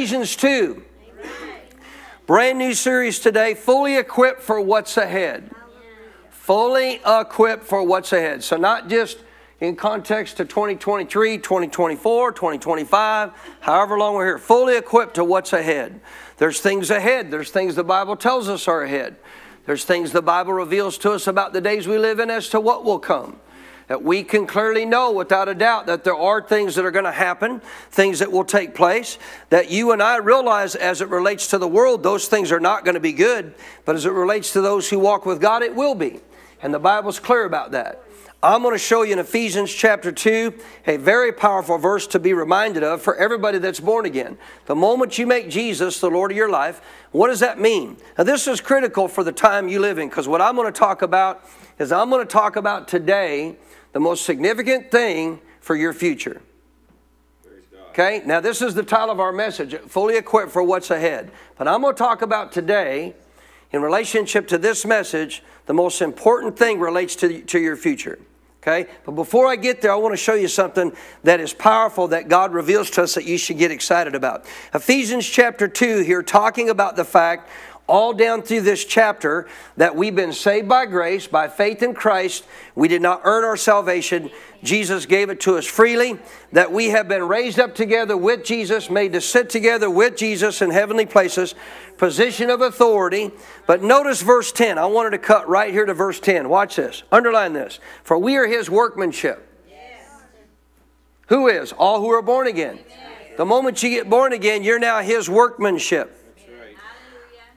Ephesians 2. Brand new series today, fully equipped for what's ahead. Fully equipped for what's ahead. So, not just in context to 2023, 2024, 2025, however long we're here, fully equipped to what's ahead. There's things ahead, there's things the Bible tells us are ahead. There's things the Bible reveals to us about the days we live in as to what will come that we can clearly know without a doubt that there are things that are going to happen, things that will take place, that you and I realize as it relates to the world, those things are not going to be good, but as it relates to those who walk with God, it will be. And the Bible's clear about that. I'm going to show you in Ephesians chapter 2 a very powerful verse to be reminded of for everybody that's born again. The moment you make Jesus the Lord of your life, what does that mean? Now, this is critical for the time you live in because what I'm going to talk about is I'm going to talk about today the most significant thing for your future. Okay, now this is the title of our message fully equipped for what's ahead. But I'm going to talk about today, in relationship to this message, the most important thing relates to, to your future. Okay, but before I get there, I want to show you something that is powerful that God reveals to us that you should get excited about. Ephesians chapter 2 here, talking about the fact all down through this chapter that we've been saved by grace, by faith in Christ. We did not earn our salvation. Jesus gave it to us freely. That we have been raised up together with Jesus, made to sit together with Jesus in heavenly places, position of authority. But notice verse 10. I wanted to cut right here to verse 10. Watch this. Underline this. For we are his workmanship. Who is? All who are born again. The moment you get born again, you're now his workmanship.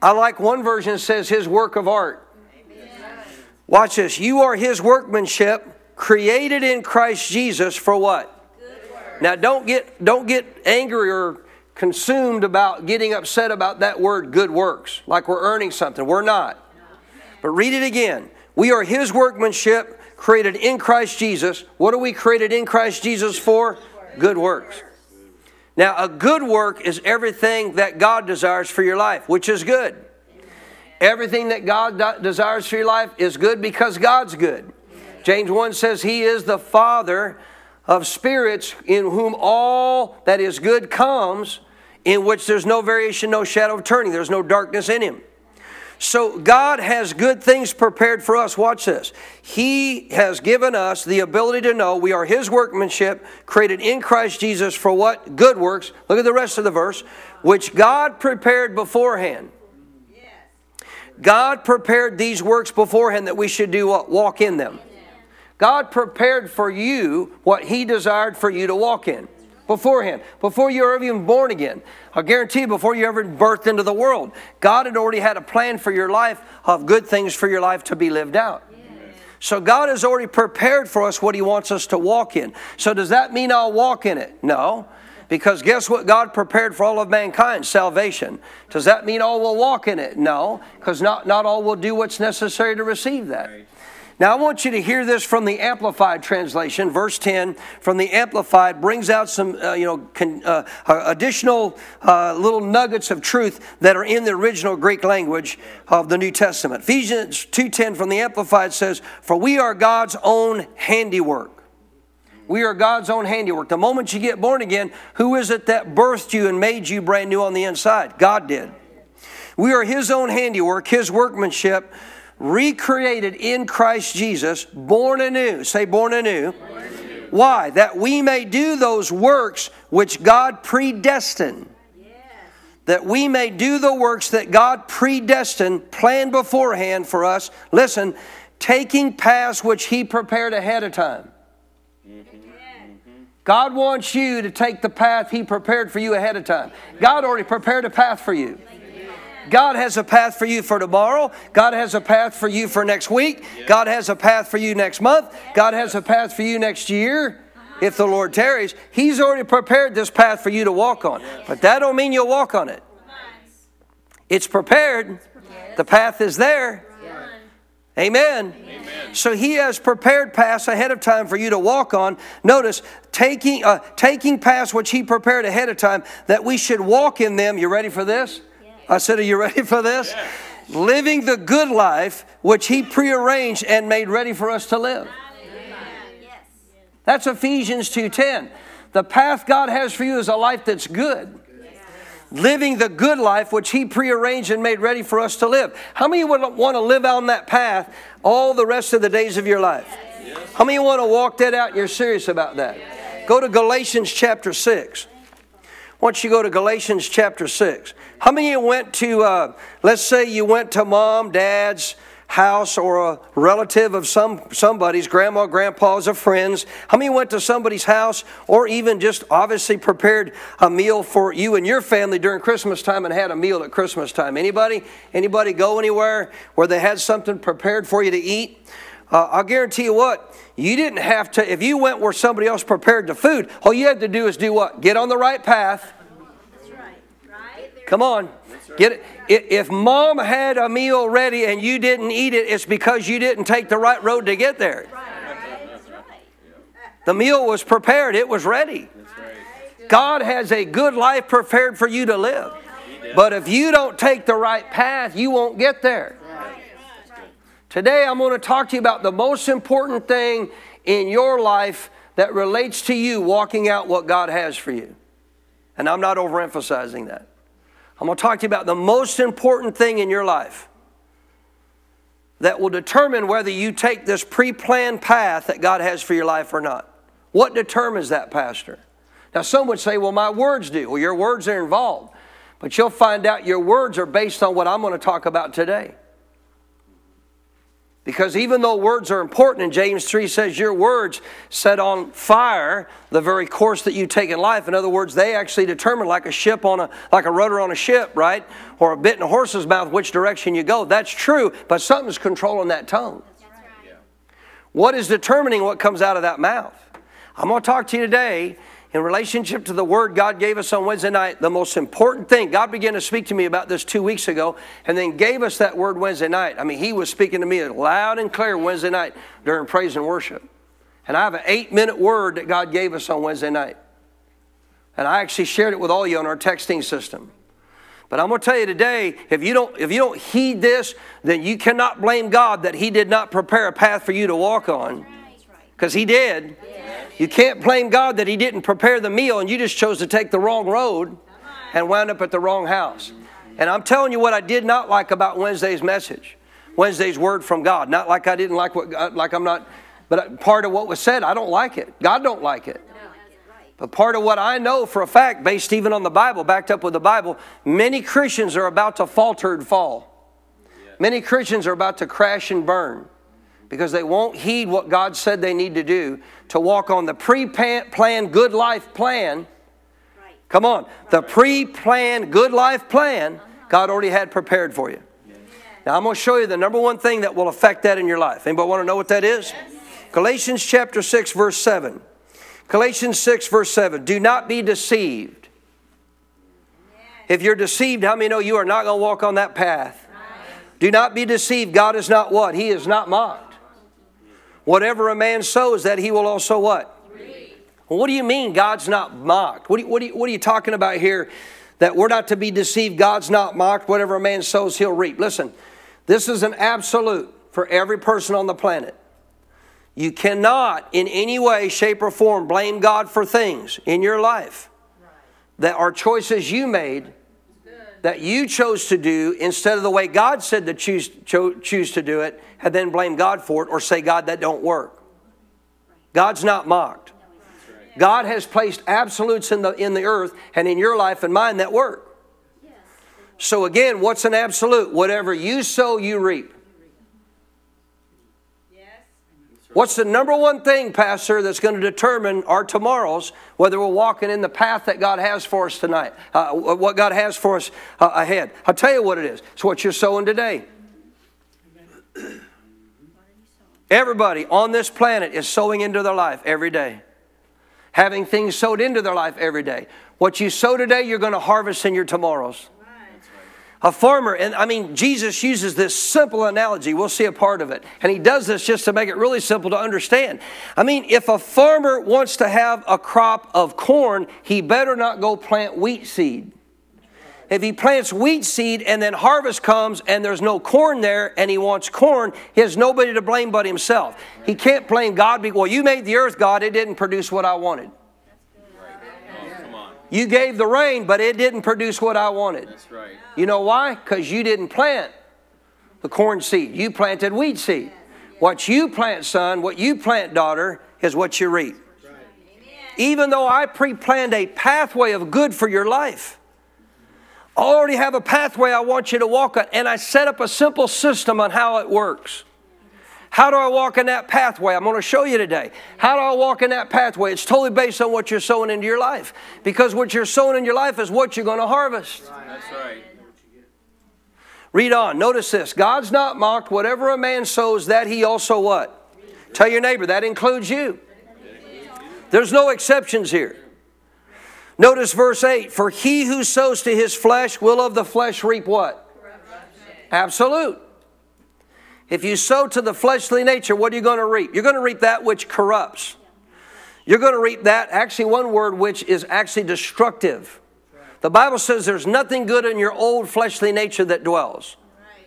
I like one version says his work of art. Watch this. You are his workmanship created in Christ Jesus for what? Now don't get don't get angry or consumed about getting upset about that word good works, like we're earning something. We're not. But read it again. We are his workmanship created in Christ Jesus. What are we created in Christ Jesus for? Good works. Now, a good work is everything that God desires for your life, which is good. Everything that God desires for your life is good because God's good. James 1 says, He is the Father of spirits in whom all that is good comes, in which there's no variation, no shadow of turning, there's no darkness in Him. So God has good things prepared for us. Watch this. He has given us the ability to know we are His workmanship, created in Christ Jesus for what? Good works. Look at the rest of the verse. Which God prepared beforehand. God prepared these works beforehand that we should do what? Walk in them. God prepared for you what He desired for you to walk in beforehand, before you were even born again. I guarantee you, before you ever birthed into the world, God had already had a plan for your life of good things for your life to be lived out. So God has already prepared for us what He wants us to walk in. So does that mean I'll walk in it? No. Because guess what God prepared for all of mankind? Salvation. Does that mean all will walk in it? No, because not, not all will do what's necessary to receive that. Now, I want you to hear this from the Amplified translation. Verse 10 from the Amplified brings out some uh, you know, con, uh, uh additional uh, little nuggets of truth that are in the original Greek language of the New Testament. Ephesians 2.10 from the Amplified says, For we are God's own handiwork. We are God's own handiwork. The moment you get born again, who is it that birthed you and made you brand new on the inside? God did. We are His own handiwork, His workmanship recreated in Christ Jesus, born anew. Say, born anew. Born anew. Why? That we may do those works which God predestined. That we may do the works that God predestined, planned beforehand for us. Listen, taking paths which He prepared ahead of time. God wants you to take the path He prepared for you ahead of time. God already prepared a path for you. God has a path for you for tomorrow. God has a path for you for next week. God has a path for you next month. God has a path for you next year. if the Lord tarries. He's already prepared this path for you to walk on. But that don't mean you'll walk on it. It's prepared. The path is there. Amen. Amen. So he has prepared paths ahead of time for you to walk on. Notice, taking, uh, taking paths which he prepared ahead of time, that we should walk in them. You ready for this? Yes. I said, Are you ready for this? Yes. Living the good life which he prearranged and made ready for us to live. Yes. That's Ephesians 2:10. The path God has for you is a life that's good living the good life which He prearranged and made ready for us to live. How many would want to live on that path all the rest of the days of your life? Yes. How many want to walk that out and you're serious about that? Yes. Go to Galatians chapter 6. Once you go to Galatians chapter 6. How many of you went to, uh, let's say you went to mom, dad's, house or a relative of some somebody's grandma grandpa's or friends? How many went to somebody's house or even just obviously prepared a meal for you and your family during christmas time and had a meal at christmas time? Anybody? Anybody go anywhere where they had something prepared for you to eat uh, i'll guarantee you what you didn't have to if you went where somebody else prepared the food all you had to do is do what get on the right path Come on. Get it. If mom had a meal ready and you didn't eat it, it's because you didn't take the right road to get there. The meal was prepared, it was ready. God has a good life prepared for you to live. But if you don't take the right path, you won't get there. Today, I'm going to talk to you about the most important thing in your life that relates to you walking out what God has for you. And I'm not overemphasizing that. I'm going to talk to you about the most important thing in your life that will determine whether you take this pre planned path that God has for your life or not. What determines that, Pastor? Now, some would say, well, my words do. Well, your words are involved. But you'll find out your words are based on what I'm going to talk about today. Because even though words are important, and James 3 says your words set on fire the very course that you take in life. In other words, they actually determine like a ship on a like a rudder on a ship, right? Or a bit in a horse's mouth which direction you go. That's true, but something's controlling that tongue. What is determining what comes out of that mouth? I'm going to talk to you today in relationship to the word God gave us on Wednesday night, the most important thing, God began to speak to me about this two weeks ago and then gave us that word Wednesday night. I mean, He was speaking to me loud and clear Wednesday night during praise and worship. And I have an eight minute word that God gave us on Wednesday night. And I actually shared it with all you on our texting system. But I'm going to tell you today, if you don't if you don't heed this, then you cannot blame God that He did not prepare a path for you to walk on. Because He did. You can't blame God that He didn't prepare the meal and you just chose to take the wrong road and wound up at the wrong house. And I'm telling you what I did not like about Wednesday's message, Wednesday's word from God. Not like I didn't like what, like I'm not, but part of what was said, I don't like it. God don't like it. But part of what I know for a fact, based even on the Bible, backed up with the Bible, many Christians are about to falter and fall. Many Christians are about to crash and burn because they won't heed what God said they need to do to walk on the pre planned good life plan. Come on, the pre planned good life plan uh-huh. God already had prepared for you. Now, I'm going to show you the number one thing that will affect that in your life. Anybody want to know what that is? Galatians chapter 6, verse 7. Galatians 6, verse 7. Do not be deceived. If you're deceived, how many know you are not going to walk on that path? Do not be deceived. God is not what? He is not mocked. Whatever a man sows, that he will also what? Well, what do you mean God's not mocked? What, you, what, you, what are you talking about here? That we're not to be deceived. God's not mocked. Whatever a man sows, he'll reap. Listen, this is an absolute for every person on the planet. You cannot, in any way, shape, or form, blame God for things in your life that are choices you made that you chose to do instead of the way God said to choose, cho- choose to do it, and then blame God for it or say, God, that don't work. God's not mocked. God has placed absolutes in the, in the earth and in your life and mine that work. So, again, what's an absolute? Whatever you sow, you reap. What's the number one thing, Pastor, that's going to determine our tomorrows, whether we're walking in the path that God has for us tonight, uh, what God has for us uh, ahead? I'll tell you what it is. It's what you're sowing today. Everybody on this planet is sowing into their life every day. having things sowed into their life every day. What you sow today, you're going to harvest in your tomorrows. A farmer, and I mean, Jesus uses this simple analogy. We'll see a part of it. And he does this just to make it really simple to understand. I mean, if a farmer wants to have a crop of corn, he better not go plant wheat seed. If he plants wheat seed and then harvest comes and there's no corn there and he wants corn, he has nobody to blame but himself. He can't blame God because, well, you made the earth, God, it didn't produce what I wanted. You gave the rain, but it didn't produce what I wanted. That's right. You know why? Because you didn't plant the corn seed. You planted wheat seed. What you plant, son, what you plant, daughter, is what you reap. Even though I pre planned a pathway of good for your life, I already have a pathway I want you to walk on, and I set up a simple system on how it works. How do I walk in that pathway? I'm going to show you today. How do I walk in that pathway? It's totally based on what you're sowing into your life. Because what you're sowing in your life is what you're going to harvest. That's right. Read on. Notice this. God's not mocked. Whatever a man sows, that he also what? Tell your neighbor, that includes you. There's no exceptions here. Notice verse 8 For he who sows to his flesh will of the flesh reap what? Absolute. If you sow to the fleshly nature, what are you going to reap? You're going to reap that which corrupts. You're going to reap that, actually, one word which is actually destructive. The Bible says there's nothing good in your old fleshly nature that dwells.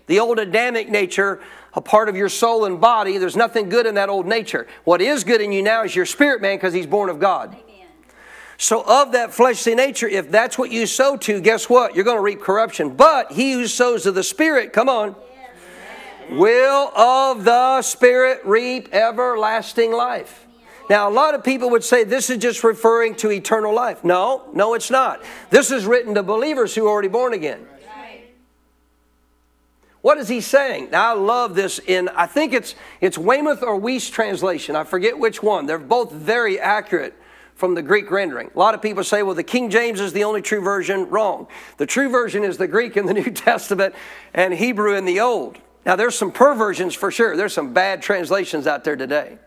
The old Adamic nature, a part of your soul and body, there's nothing good in that old nature. What is good in you now is your spirit man because he's born of God. So, of that fleshly nature, if that's what you sow to, guess what? You're going to reap corruption. But he who sows to the Spirit, come on, will of the Spirit reap everlasting life. Now, a lot of people would say this is just referring to eternal life. No, no, it's not. This is written to believers who are already born again. What is he saying? Now, I love this in, I think it's, it's Weymouth or Wuest translation. I forget which one. They're both very accurate from the Greek rendering. A lot of people say, well, the King James is the only true version. Wrong. The true version is the Greek in the New Testament and Hebrew in the Old. Now, there's some perversions for sure. There's some bad translations out there today.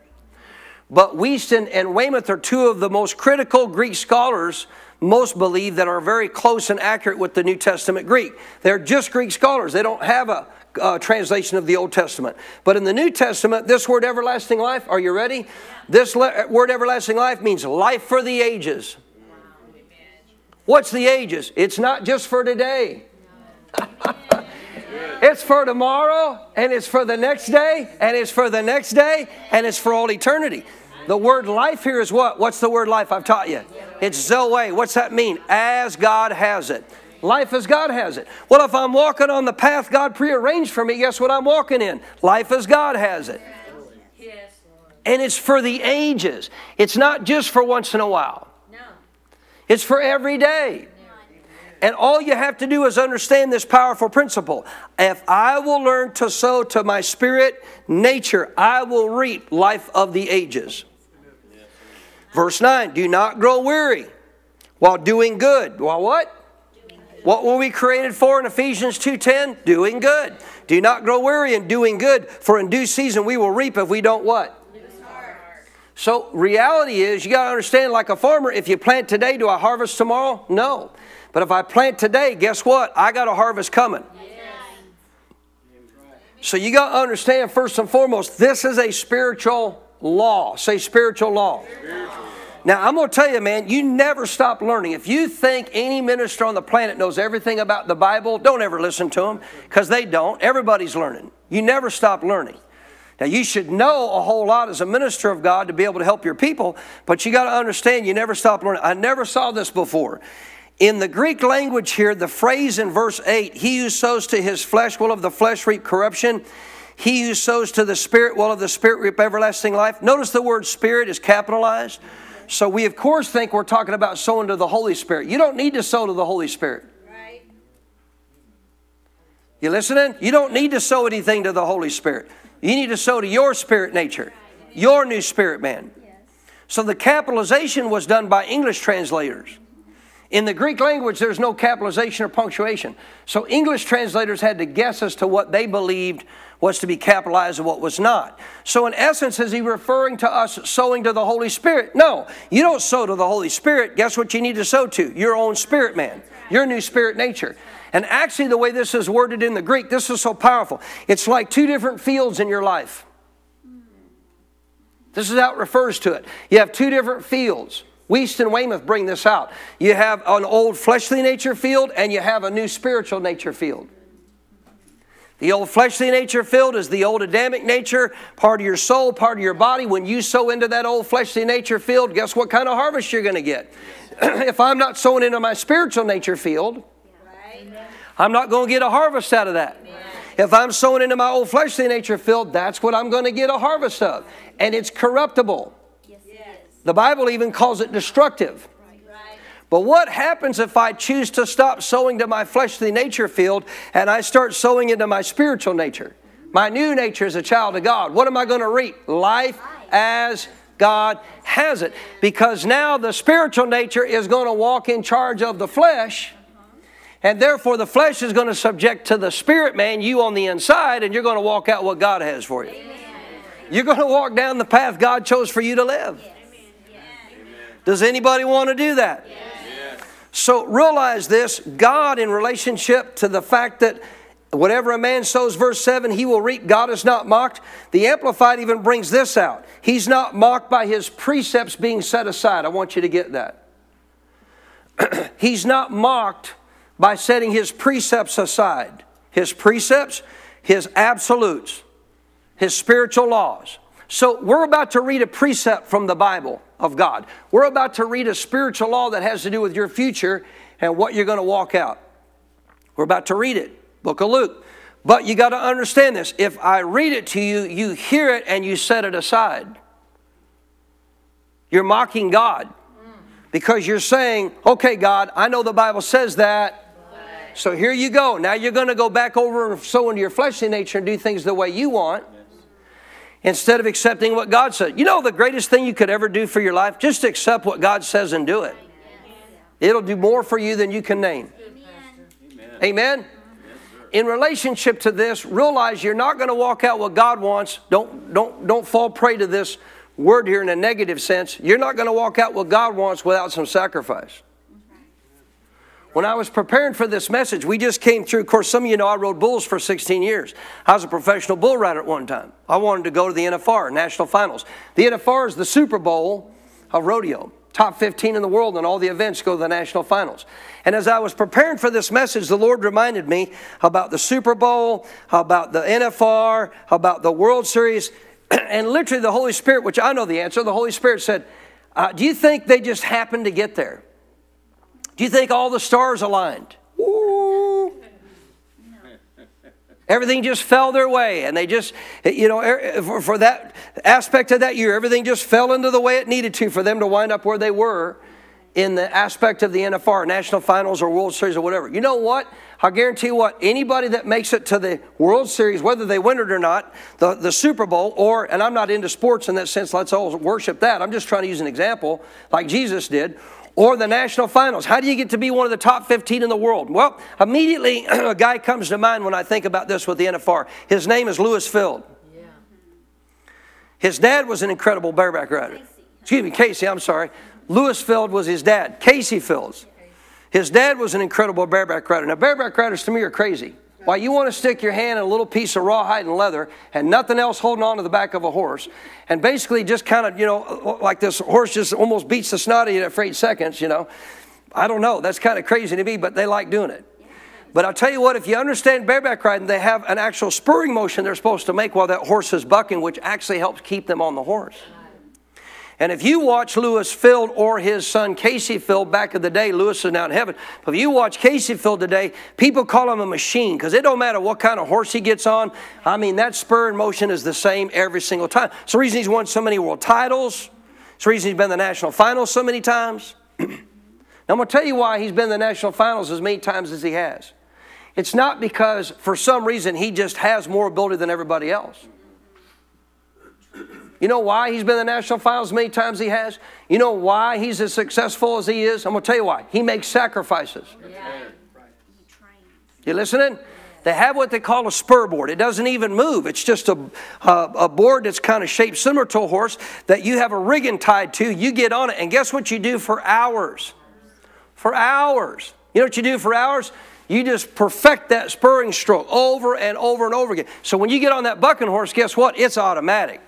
But Winston and Weymouth are two of the most critical Greek scholars, most believe, that are very close and accurate with the New Testament Greek. They're just Greek scholars, they don't have a translation of the Old Testament. But in the New Testament, this word everlasting life, are you ready? This le- word everlasting life means life for the ages. What's the ages? It's not just for today. It's for tomorrow, and it's for the next day, and it's for the next day, and it's for all eternity. The word life here is what? What's the word life I've taught you? It's Zoe. What's that mean? As God has it. Life as God has it. Well, if I'm walking on the path God prearranged for me, guess what I'm walking in? Life as God has it. And it's for the ages. It's not just for once in a while. It's for every day. And all you have to do is understand this powerful principle. If I will learn to sow to my spirit nature, I will reap life of the ages. Verse 9, do not grow weary while doing good. While what? What were we created for in Ephesians 2:10? Doing good. Do not grow weary in doing good, for in due season we will reap if we don't what? So reality is you got to understand like a farmer, if you plant today, do I harvest tomorrow? No. But if I plant today, guess what? I got a harvest coming. So you got to understand first and foremost, this is a spiritual law. Say spiritual law. Now, I'm going to tell you, man, you never stop learning. If you think any minister on the planet knows everything about the Bible, don't ever listen to them because they don't. Everybody's learning. You never stop learning. Now, you should know a whole lot as a minister of God to be able to help your people, but you got to understand you never stop learning. I never saw this before. In the Greek language here, the phrase in verse 8, he who sows to his flesh will of the flesh reap corruption. He who sows to the Spirit will of the Spirit reap everlasting life. Notice the word Spirit is capitalized. So we, of course, think we're talking about sowing to the Holy Spirit. You don't need to sow to the Holy Spirit. Right. You listening? You don't need to sow anything to the Holy Spirit. You need to sow to your spirit nature, your new spirit man. So the capitalization was done by English translators. In the Greek language, there's no capitalization or punctuation. So English translators had to guess as to what they believed was to be capitalized and what was not. So, in essence, is he referring to us sowing to the Holy Spirit? No, you don't sow to the Holy Spirit. Guess what you need to sow to? Your own spirit man, your new spirit nature. And actually, the way this is worded in the Greek, this is so powerful. It's like two different fields in your life. This is how it refers to it. You have two different fields. Wuest and Weymouth bring this out. You have an old fleshly nature field and you have a new spiritual nature field. The old fleshly nature field is the old Adamic nature, part of your soul, part of your body. When you sow into that old fleshly nature field, guess what kind of harvest you're going to get? if I'm not sowing into my spiritual nature field, I'm not going to get a harvest out of that. If I'm sowing into my old fleshly nature field, that's what I'm going to get a harvest of. And it's corruptible. The Bible even calls it destructive. But what happens if I choose to stop sowing to my fleshly nature field and I start sowing into my spiritual nature? My new nature as a child of God. What am I going to reap? Life as God has it. Because now the spiritual nature is going to walk in charge of the flesh. And therefore, the flesh is going to subject to the spirit man, you on the inside, and you're going to walk out what God has for you. You're going to walk down the path God chose for you to live. Does anybody want to do that? Yes. So realize this God, in relationship to the fact that whatever a man sows, verse 7, he will reap. God is not mocked. The Amplified even brings this out. He's not mocked by his precepts being set aside. I want you to get that. He's not mocked by setting his precepts aside. His precepts, his absolutes, his spiritual laws. So we're about to read a precept from the Bible of God. We're about to read a spiritual law that has to do with your future and what you're going to walk out. We're about to read it, book of Luke. But you got to understand this. If I read it to you, you hear it and you set it aside. You're mocking God because you're saying, okay, God, I know the Bible says that. So here you go. Now you're going to go back over and sow into your fleshly nature and do things the way you want instead of accepting what God said. You know the greatest thing you could ever do for your life? Just accept what God says and do it. It'll do more for you than you can name. Amen. Amen? In relationship to this, realize you're not going to walk out what God wants. Don't, don't, don't fall prey to this word here in a negative sense. You're not going to walk out what God wants without some sacrifice. When I was preparing for this message, we just came through. Of course, some of you know I rode bulls for 16 years. I was a professional bull rider at one time. I wanted to go to the NFR, National Finals. The NFR is the Super Bowl of rodeo. Top 15 in the world, and all the events go to the national finals. And as I was preparing for this message, the Lord reminded me about the Super Bowl, about the NFR, about the World Series, and literally the Holy Spirit, which I know the answer, the Holy Spirit said, uh, Do you think they just happened to get there? Do you think all the stars aligned? Ooh. Everything just fell their way, and they just, you know, er, for, for that aspect of that year, everything just fell into the way it needed to for them to wind up where they were in the aspect of the NFR, National Finals or World Series or whatever. You know what? I guarantee you what, anybody that makes it to the World Series, whether they win it or not, the, the Super Bowl, or, and I'm not into sports in that sense, let's all worship that. I'm just trying to use an example, like Jesus did or the national finals. How do you get to be one of the top 15 in the world? Well, immediately a guy comes to mind when I think about this with the NFR. His name is Lewis Field. Yeah. His dad was an incredible bareback rider. Casey. Excuse me, Casey, I'm sorry. Lewis Field was his dad. Casey Fields. His dad was an incredible bareback rider. Now, bareback riders to me are crazy. Why you want to stick your hand in a little piece of rawhide and leather and nothing else holding on to the back of a horse and basically just kind of, you know, like this horse just almost beats the snot of you for eight seconds, you know. I don't know. That's kind of crazy to me, but they like doing it. But I'll tell you what, if you understand bareback riding, they have an actual spurring motion they're supposed to make while that horse is bucking, which actually helps keep them on the horse. And if you watch Lewis Field or his son Casey Field back in the day, Lewis is now in heaven. But if you watch Casey Field today, people call him a machine because it don't matter what kind of horse he gets on. I mean, that spur in motion is the same every single time. It's the reason he's won so many world titles. It's the reason he's been the national finals so many times. now, I'm going to tell you why he's been the national finals as many times as he has. It's not because for some reason he just has more ability than everybody else. You know why he's been in the national finals many times he has? You know why he's as successful as he is? I'm going to tell you why. He makes sacrifices. You listening? They have what they call a spur board. It doesn't even move. It's just a, a, a, board that's kind of shaped similar to a horse that you have a rigging tied to. You get on it, and guess what you do for hours? For hours. You know what you do for hours? You just perfect that spurring stroke over and over and over again. So when you get on that bucking horse, guess what? It's automatic.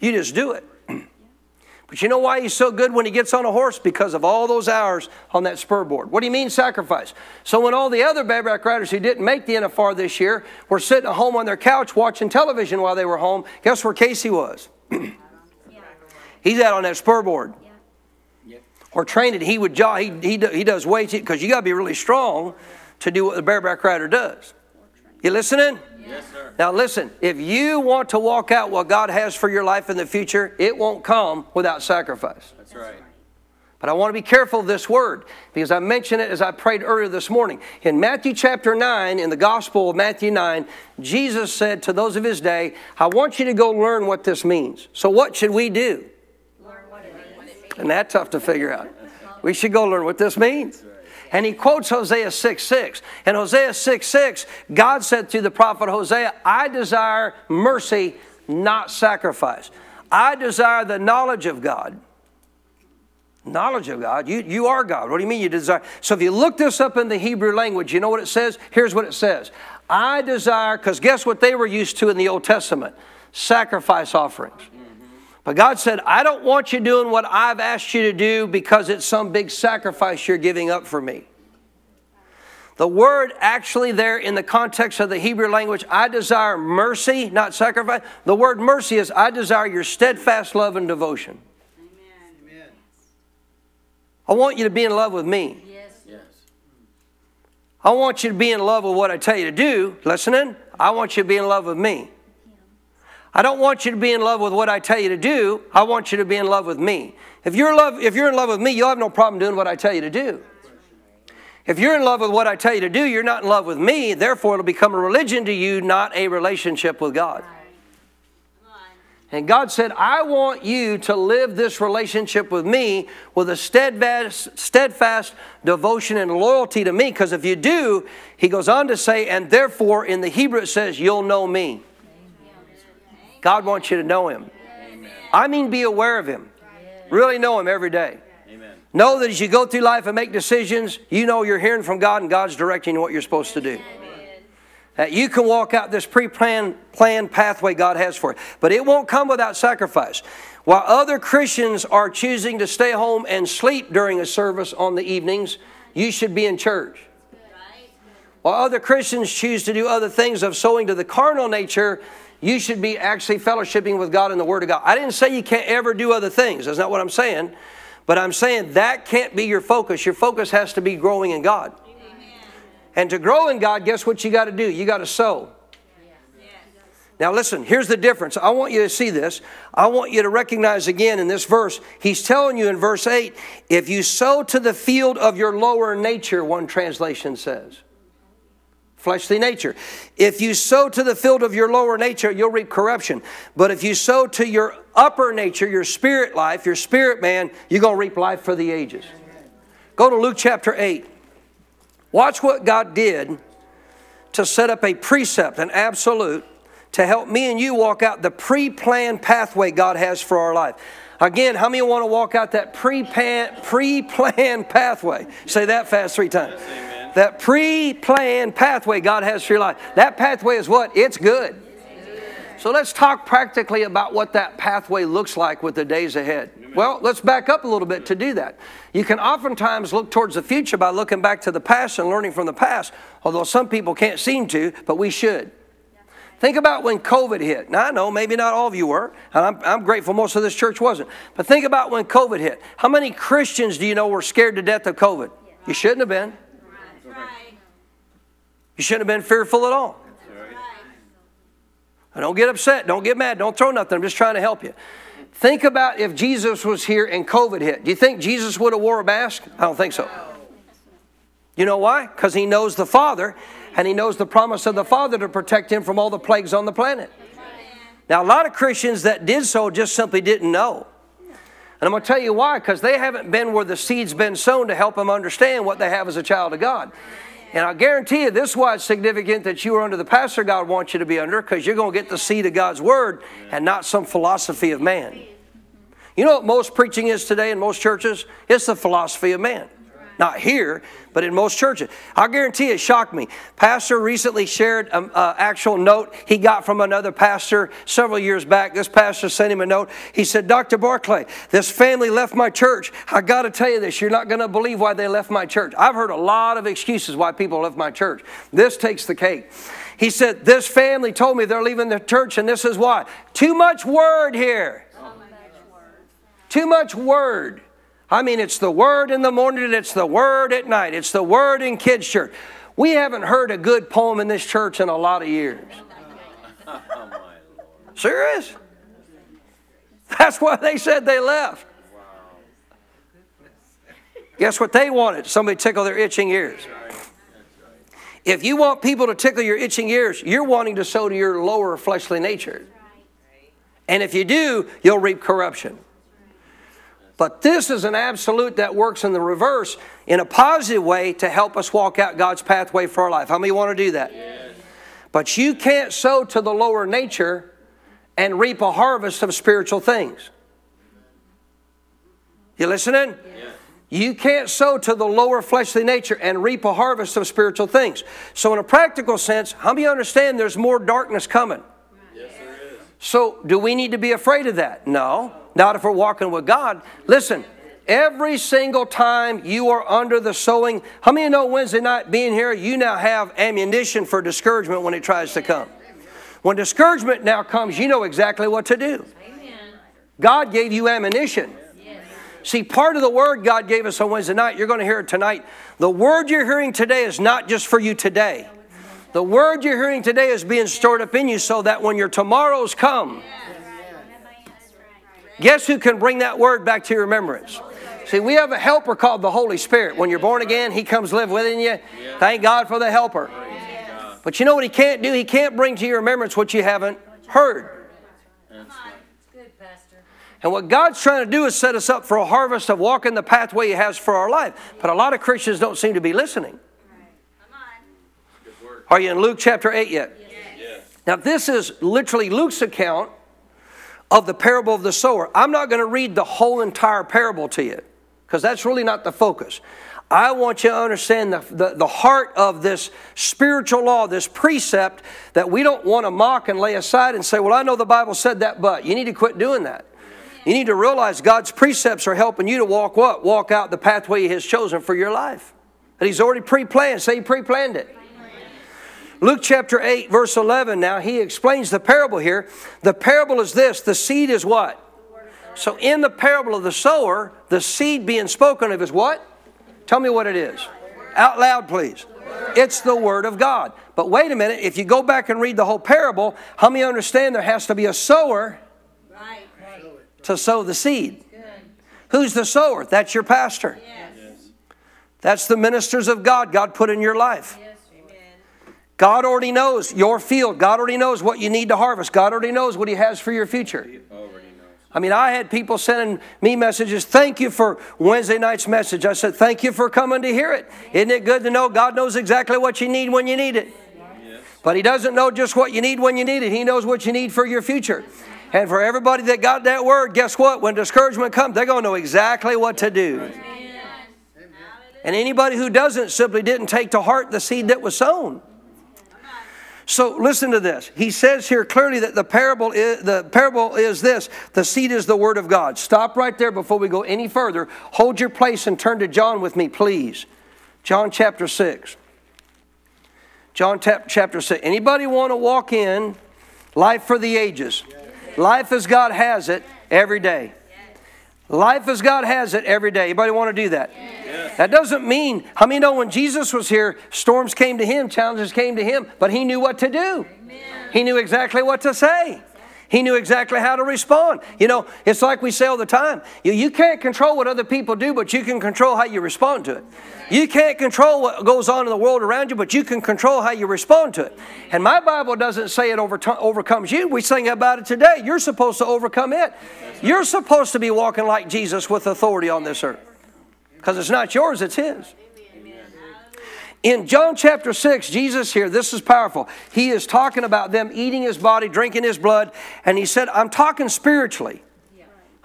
You just do it. But you know why he's so good when he gets on a horse? Because of all those hours on that spur board. What do you mean sacrifice? So when all the other bareback riders who didn't make the NFR this year were sitting at home on their couch watching television while they were home, guess where Casey was? he's out on that spur board. Yeah. Or training, he would jog, he, he, he does weights because you got to be really strong to do what the bareback rider does. You listening? Yes, sir. Now, listen, if you want to walk out what God has for your life in the future, it won't come without sacrifice. That's right. But I want to be careful of this word because I mentioned it as I prayed earlier this morning. In Matthew chapter 9, in the Gospel of Matthew 9, Jesus said to those of his day, I want you to go learn what this means. So, what should we do? Learn what it means. And that's tough to figure out. We should go learn what this means. And he quotes Hosea 6 6. And Hosea 6 6, God said through the prophet Hosea, I desire mercy, not sacrifice. I desire the knowledge of God. Knowledge of God. You, you are God. What do you mean you desire? So if you look this up in the Hebrew language, you know what it says? Here's what it says I desire, because guess what they were used to in the Old Testament? Sacrifice offerings. But God said, I don't want you doing what I've asked you to do because it's some big sacrifice you're giving up for me. The word actually, there in the context of the Hebrew language, I desire mercy, not sacrifice. The word mercy is, I desire your steadfast love and devotion. Amen. I want you to be in love with me. Yes. yes. I want you to be in love with what I tell you to do. Listening? I want you to be in love with me. I don't want you to be in love with what I tell you to do. I want you to be in love with me. If you're love, if you're in love with me, you'll have no problem doing what I tell you to do. If you're in love with what I tell you to do, you're not in love with me. Therefore, it'll become a religion to you, not a relationship with God. And God said, I want you to live this relationship with me with a steadfast, steadfast devotion and loyalty to me. Because if you do, he goes on to say, and therefore in the Hebrew it says, you'll know me. God wants you to know Him. Amen. I mean, be aware of Him. Really know Him every day. Amen. Know that as you go through life and make decisions, you know you're hearing from God and God's directing what you're supposed to do. That you can walk out this pre planned pathway God has for you. But it won't come without sacrifice. While other Christians are choosing to stay home and sleep during a service on the evenings, you should be in church. While other Christians choose to do other things of sowing to the carnal nature, you should be actually fellowshipping with God in the Word of God. I didn't say you can't ever do other things. That's not what I'm saying. But I'm saying that can't be your focus. Your focus has to be growing in God. Amen. And to grow in God, guess what you got to do? You got to sow. Now, listen, here's the difference. I want you to see this. I want you to recognize again in this verse, he's telling you in verse 8 if you sow to the field of your lower nature, one translation says fleshly nature. If you sow to the field of your lower nature, you'll reap corruption. But if you sow to your upper nature, your spirit life, your spirit man, you're going to reap life for the ages. Go to Luke chapter 8. Watch what God did to set up a precept, an absolute, to help me and you walk out the pre planned pathway God has for our life. Again, how many want to walk out that pre planned pathway? Say that fast three times. That pre planned pathway God has for your life. That pathway is what? It's good. So let's talk practically about what that pathway looks like with the days ahead. Well, let's back up a little bit to do that. You can oftentimes look towards the future by looking back to the past and learning from the past, although some people can't seem to, but we should. Think about when COVID hit. Now, I know maybe not all of you were, and I'm, I'm, grateful most of this church wasn't. But think about when COVID hit. How many Christians do you know were scared to death of COVID? You shouldn't have been. You shouldn't have been fearful at all. Don't get upset. Don't get mad. Don't throw nothing. I'm just trying to help you. Think about if Jesus was here and COVID hit. Do you think Jesus would have wore a mask? I don't think so. You know why? Because he knows the Father and he knows the promise of the Father to protect him from all the plagues on the planet. Now, a lot of Christians that did so just simply didn't know. And I'm going to tell you why, because they haven't been where the seed's been sown to help them understand what they have as a child of God. And I guarantee you, this is why it's significant that you are under the pastor God wants you to be under, because you're going to get the seed of God's word and not some philosophy of man. You know what most preaching is today in most churches? It's the philosophy of man. Not here, but in most churches. I guarantee it shocked me. Pastor recently shared an actual note he got from another pastor several years back. This pastor sent him a note. He said, Dr. Barclay, this family left my church. I got to tell you this. You're not going to believe why they left my church. I've heard a lot of excuses why people left my church. This takes the cake. He said, This family told me they're leaving the church, and this is why. Too much word here. Too much word. I mean, it's the word in the morning and it's the word at night. It's the word in kids' church. We haven't heard a good poem in this church in a lot of years. Serious? That's why they said they left. Guess what they wanted? Somebody tickle their itching ears. If you want people to tickle your itching ears, you're wanting to sow to your lower fleshly nature. And if you do, you'll reap corruption. But this is an absolute that works in the reverse in a positive way to help us walk out God's pathway for our life. How many want to do that? Yes. But you can't sow to the lower nature and reap a harvest of spiritual things. You listening? Yes. You can't sow to the lower fleshly nature and reap a harvest of spiritual things. So, in a practical sense, how many understand there's more darkness coming? Yes, there is. So, do we need to be afraid of that? No. Not if we're walking with God. Listen, every single time you are under the sowing, how many know Wednesday night being here, you now have ammunition for discouragement when it tries to come? When discouragement now comes, you know exactly what to do. God gave you ammunition. See, part of the word God gave us on Wednesday night, you're going to hear it tonight. The word you're hearing today is not just for you today. The word you're hearing today is being stored up in you so that when your tomorrows come, Guess who can bring that word back to your remembrance? See, we have a helper called the Holy Spirit. When you're born again, He comes live within you. Thank God for the helper. But you know what He can't do? He can't bring to your remembrance what you haven't heard. And what God's trying to do is set us up for a harvest of walking the pathway He has for our life. But a lot of Christians don't seem to be listening. Are you in Luke chapter 8 yet? Now, this is literally Luke's account of the parable of the sower. I'm not going to read the whole entire parable to you because that's really not the focus. I want you to understand the, the, the, heart of this spiritual law, this precept that we don't want to mock and lay aside and say, Well, I know the Bible said that, but you need to quit doing that. You need to realize God's precepts are helping you to walk what? Walk out the pathway He has chosen for your life. That He's already pre planned. Say He pre planned it. Luke chapter 8, verse 11. Now, he explains the parable here. The parable is this the seed is what? So, in the parable of the sower, the seed being spoken of is what? Tell me what it is. Out loud, please. It's the Word of God. But wait a minute, if you go back and read the whole parable, how many understand there has to be a sower to sow the seed? Who's the sower? That's your pastor. That's the ministers of God God put in your life. God already knows your field. God already knows what you need to harvest. God already knows what He has for your future. I mean, I had people sending me messages. Thank you for Wednesday night's message. I said, Thank you for coming to hear it. Isn't it good to know God knows exactly what you need when you need it? But He doesn't know just what you need when you need it, He knows what you need for your future. And for everybody that got that word, guess what? When discouragement comes, they're going to know exactly what to do. And anybody who doesn't simply didn't take to heart the seed that was sown. So listen to this. He says here clearly that the parable is, the parable is this the seed is the word of God. Stop right there before we go any further. Hold your place and turn to John with me, please. John chapter 6. John chapter 6. Anybody want to walk in life for the ages? Life as God has it every day. Life as God has it every day. Anybody want to do that? Yes. That doesn't mean, how many know when Jesus was here, storms came to him, challenges came to him, but he knew what to do. Amen. He knew exactly what to say. He knew exactly how to respond. You know, it's like we say all the time you, you can't control what other people do, but you can control how you respond to it. You can't control what goes on in the world around you, but you can control how you respond to it. And my Bible doesn't say it over, overcomes you. We sing about it today. You're supposed to overcome it. You're supposed to be walking like Jesus with authority on this earth. Because it's not yours, it's His. In John chapter 6, Jesus here, this is powerful. He is talking about them eating his body, drinking his blood, and he said, I'm talking spiritually.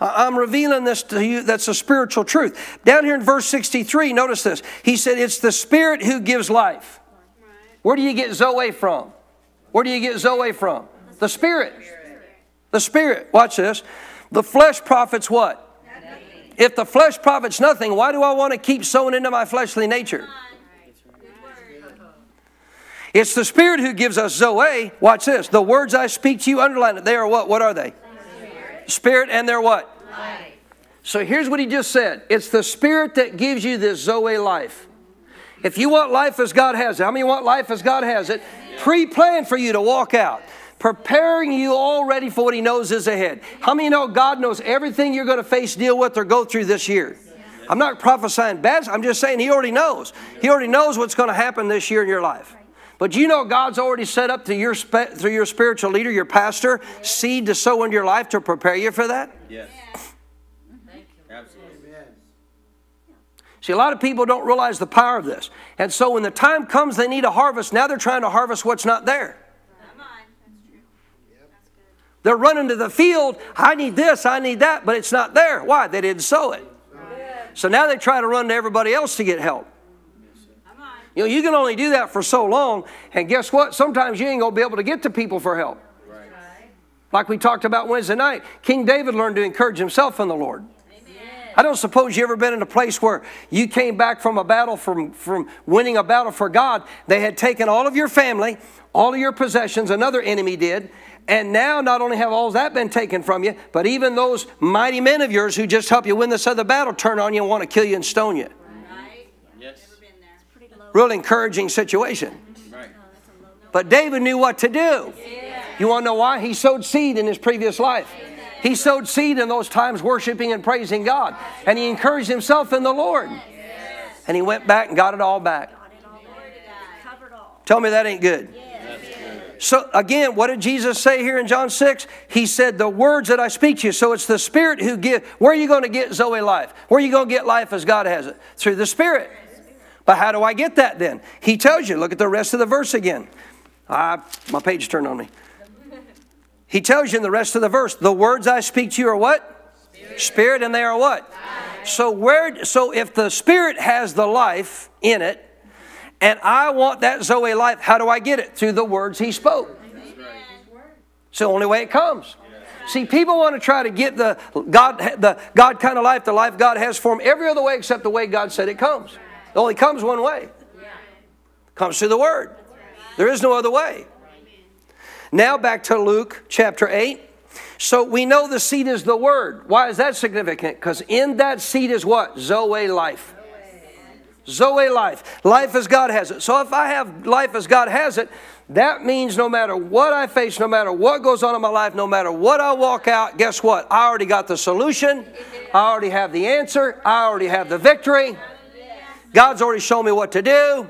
I'm revealing this to you. That's a spiritual truth. Down here in verse 63, notice this. He said, It's the Spirit who gives life. Where do you get Zoe from? Where do you get Zoe from? The Spirit. The Spirit. Watch this. The flesh profits what? If the flesh profits nothing, why do I want to keep sowing into my fleshly nature? It's the Spirit who gives us Zoe. Watch this. The words I speak to you, underline it. They are what? What are they? Spirit, Spirit and they're what? Life. So here's what he just said it's the Spirit that gives you this Zoe life. If you want life as God has it, how many want life as God has it? Pre planned for you to walk out, preparing you already for what He knows is ahead. How many know God knows everything you're going to face, deal with, or go through this year? I'm not prophesying bad, I'm just saying He already knows. He already knows what's going to happen this year in your life. But you know God's already set up to your, through your spiritual leader, your pastor, seed to sow into your life to prepare you for that? Yes. Absolutely. See, a lot of people don't realize the power of this. And so when the time comes they need a harvest, now they're trying to harvest what's not there. They're running to the field. I need this, I need that, but it's not there. Why? They didn't sow it. So now they try to run to everybody else to get help. You know, you can only do that for so long, and guess what? Sometimes you ain't gonna be able to get to people for help. Right. Like we talked about Wednesday night, King David learned to encourage himself in the Lord. I don't suppose you ever been in a place where you came back from a battle from, from winning a battle for God. They had taken all of your family, all of your possessions, another enemy did, and now not only have all that been taken from you, but even those mighty men of yours who just helped you win this other battle turn on you and want to kill you and stone you real encouraging situation. But David knew what to do. You want to know why? He sowed seed in his previous life. He sowed seed in those times worshiping and praising God. And he encouraged himself in the Lord. And he went back and got it all back. Tell me that ain't good. So again, what did Jesus say here in John 6? He said, The words that I speak to you. So it's the Spirit who give. Where are you going to get Zoe life? Where are you going to get life as God has it? Through the Spirit. But how do I get that then? He tells you. Look at the rest of the verse again. Uh, my page turned on me. He tells you in the rest of the verse, the words I speak to you are what? Spirit, Spirit and they are what? Life. So where so if the Spirit has the life in it, and I want that Zoe life, how do I get it? Through the words he spoke. It's the only way it comes. See, people want to try to get the God, the God kind of life, the life God has for them, every other way except the way God said it comes. It only comes one way. Comes through the Word. There is no other way. Now back to Luke chapter 8. So we know the seed is the Word. Why is that significant? Because in that seed is what? Zoe life. Zoe life. Life as God has it. So if I have life as God has it, that means no matter what I face, no matter what goes on in my life, no matter what I walk out, guess what? I already got the solution. I already have the answer. I already have the victory. God's already shown me what to do.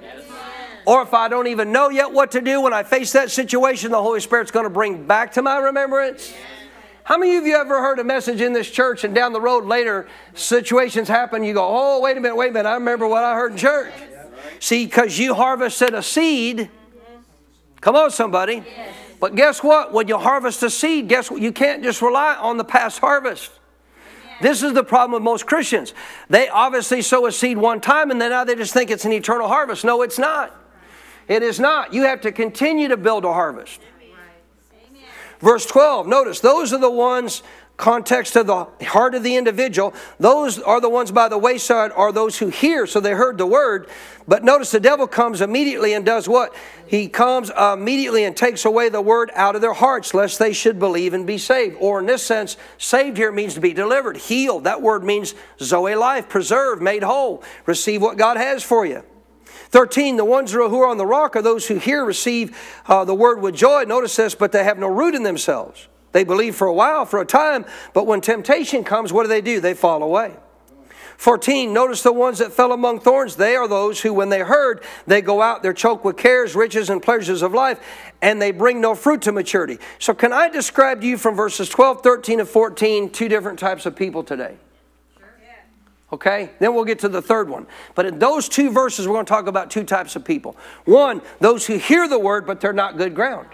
Or if I don't even know yet what to do, when I face that situation, the Holy Spirit's going to bring back to my remembrance. How many of you ever heard a message in this church and down the road later situations happen? You go, oh, wait a minute, wait a minute. I remember what I heard in church. See, because you harvested a seed. Come on, somebody. But guess what? When you harvest a seed, guess what? You can't just rely on the past harvest. This is the problem with most Christians. They obviously sow a seed one time and then now they just think it's an eternal harvest. No, it's not. It is not. You have to continue to build a harvest. Verse 12, notice, those are the ones context of the heart of the individual. Those are the ones by the wayside, are those who hear. So they heard the word. But notice the devil comes immediately and does what? He comes immediately and takes away the word out of their hearts, lest they should believe and be saved. Or in this sense, saved here means to be delivered, healed. That word means Zoe life, preserved, made whole. Receive what God has for you. 13, the ones who are on the rock are those who hear, receive uh, the word with joy. Notice this, but they have no root in themselves. They believe for a while, for a time, but when temptation comes, what do they do? They fall away. 14, notice the ones that fell among thorns. They are those who, when they heard, they go out, they're choked with cares, riches, and pleasures of life, and they bring no fruit to maturity. So, can I describe to you from verses 12, 13, and 14 two different types of people today? Okay? Then we'll get to the third one. But in those two verses, we're going to talk about two types of people. One, those who hear the word, but they're not good ground.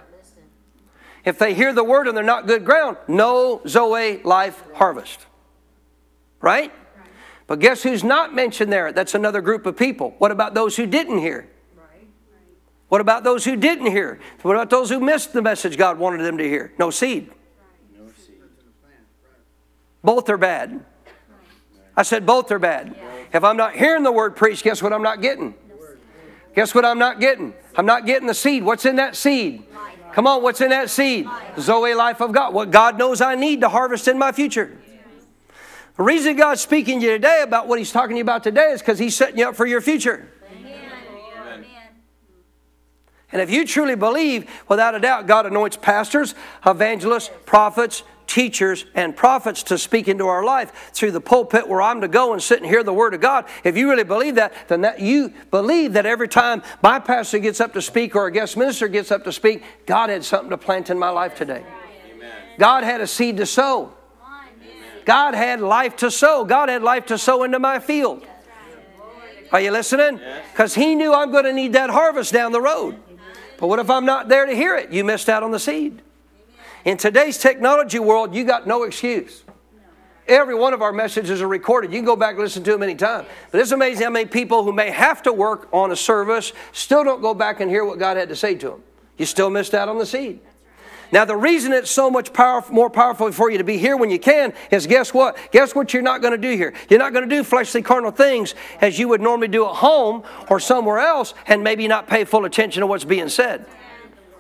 If they hear the word and they're not good ground, no Zoe life harvest. Right? But guess who's not mentioned there? That's another group of people. What about those who didn't hear? What about those who didn't hear? What about those who missed the message God wanted them to hear? No seed. Both are bad. I said both are bad. If I'm not hearing the word preached, guess what I'm not getting? Guess what I'm not getting? I'm not getting the seed. What's in that seed? Come on, what's in that seed? Zoe life of God. What God knows I need to harvest in my future. The reason God's speaking to you today about what He's talking to you about today is because He's setting you up for your future. And if you truly believe, without a doubt, God anoints pastors, evangelists, prophets, teachers, and prophets to speak into our life through the pulpit where I'm to go and sit and hear the Word of God. If you really believe that, then that you believe that every time my pastor gets up to speak or a guest minister gets up to speak, God had something to plant in my life today. God had a seed to sow. God had life to sow. God had life to sow into my field. Are you listening? Because He knew I'm going to need that harvest down the road. But what if I'm not there to hear it? You missed out on the seed. In today's technology world, you got no excuse. Every one of our messages are recorded. You can go back and listen to them anytime. But it's amazing how many people who may have to work on a service still don't go back and hear what God had to say to them. You still missed out on the seed. Now, the reason it's so much powerful, more powerful for you to be here when you can is guess what? Guess what you're not going to do here? You're not going to do fleshly carnal things as you would normally do at home or somewhere else and maybe not pay full attention to what's being said.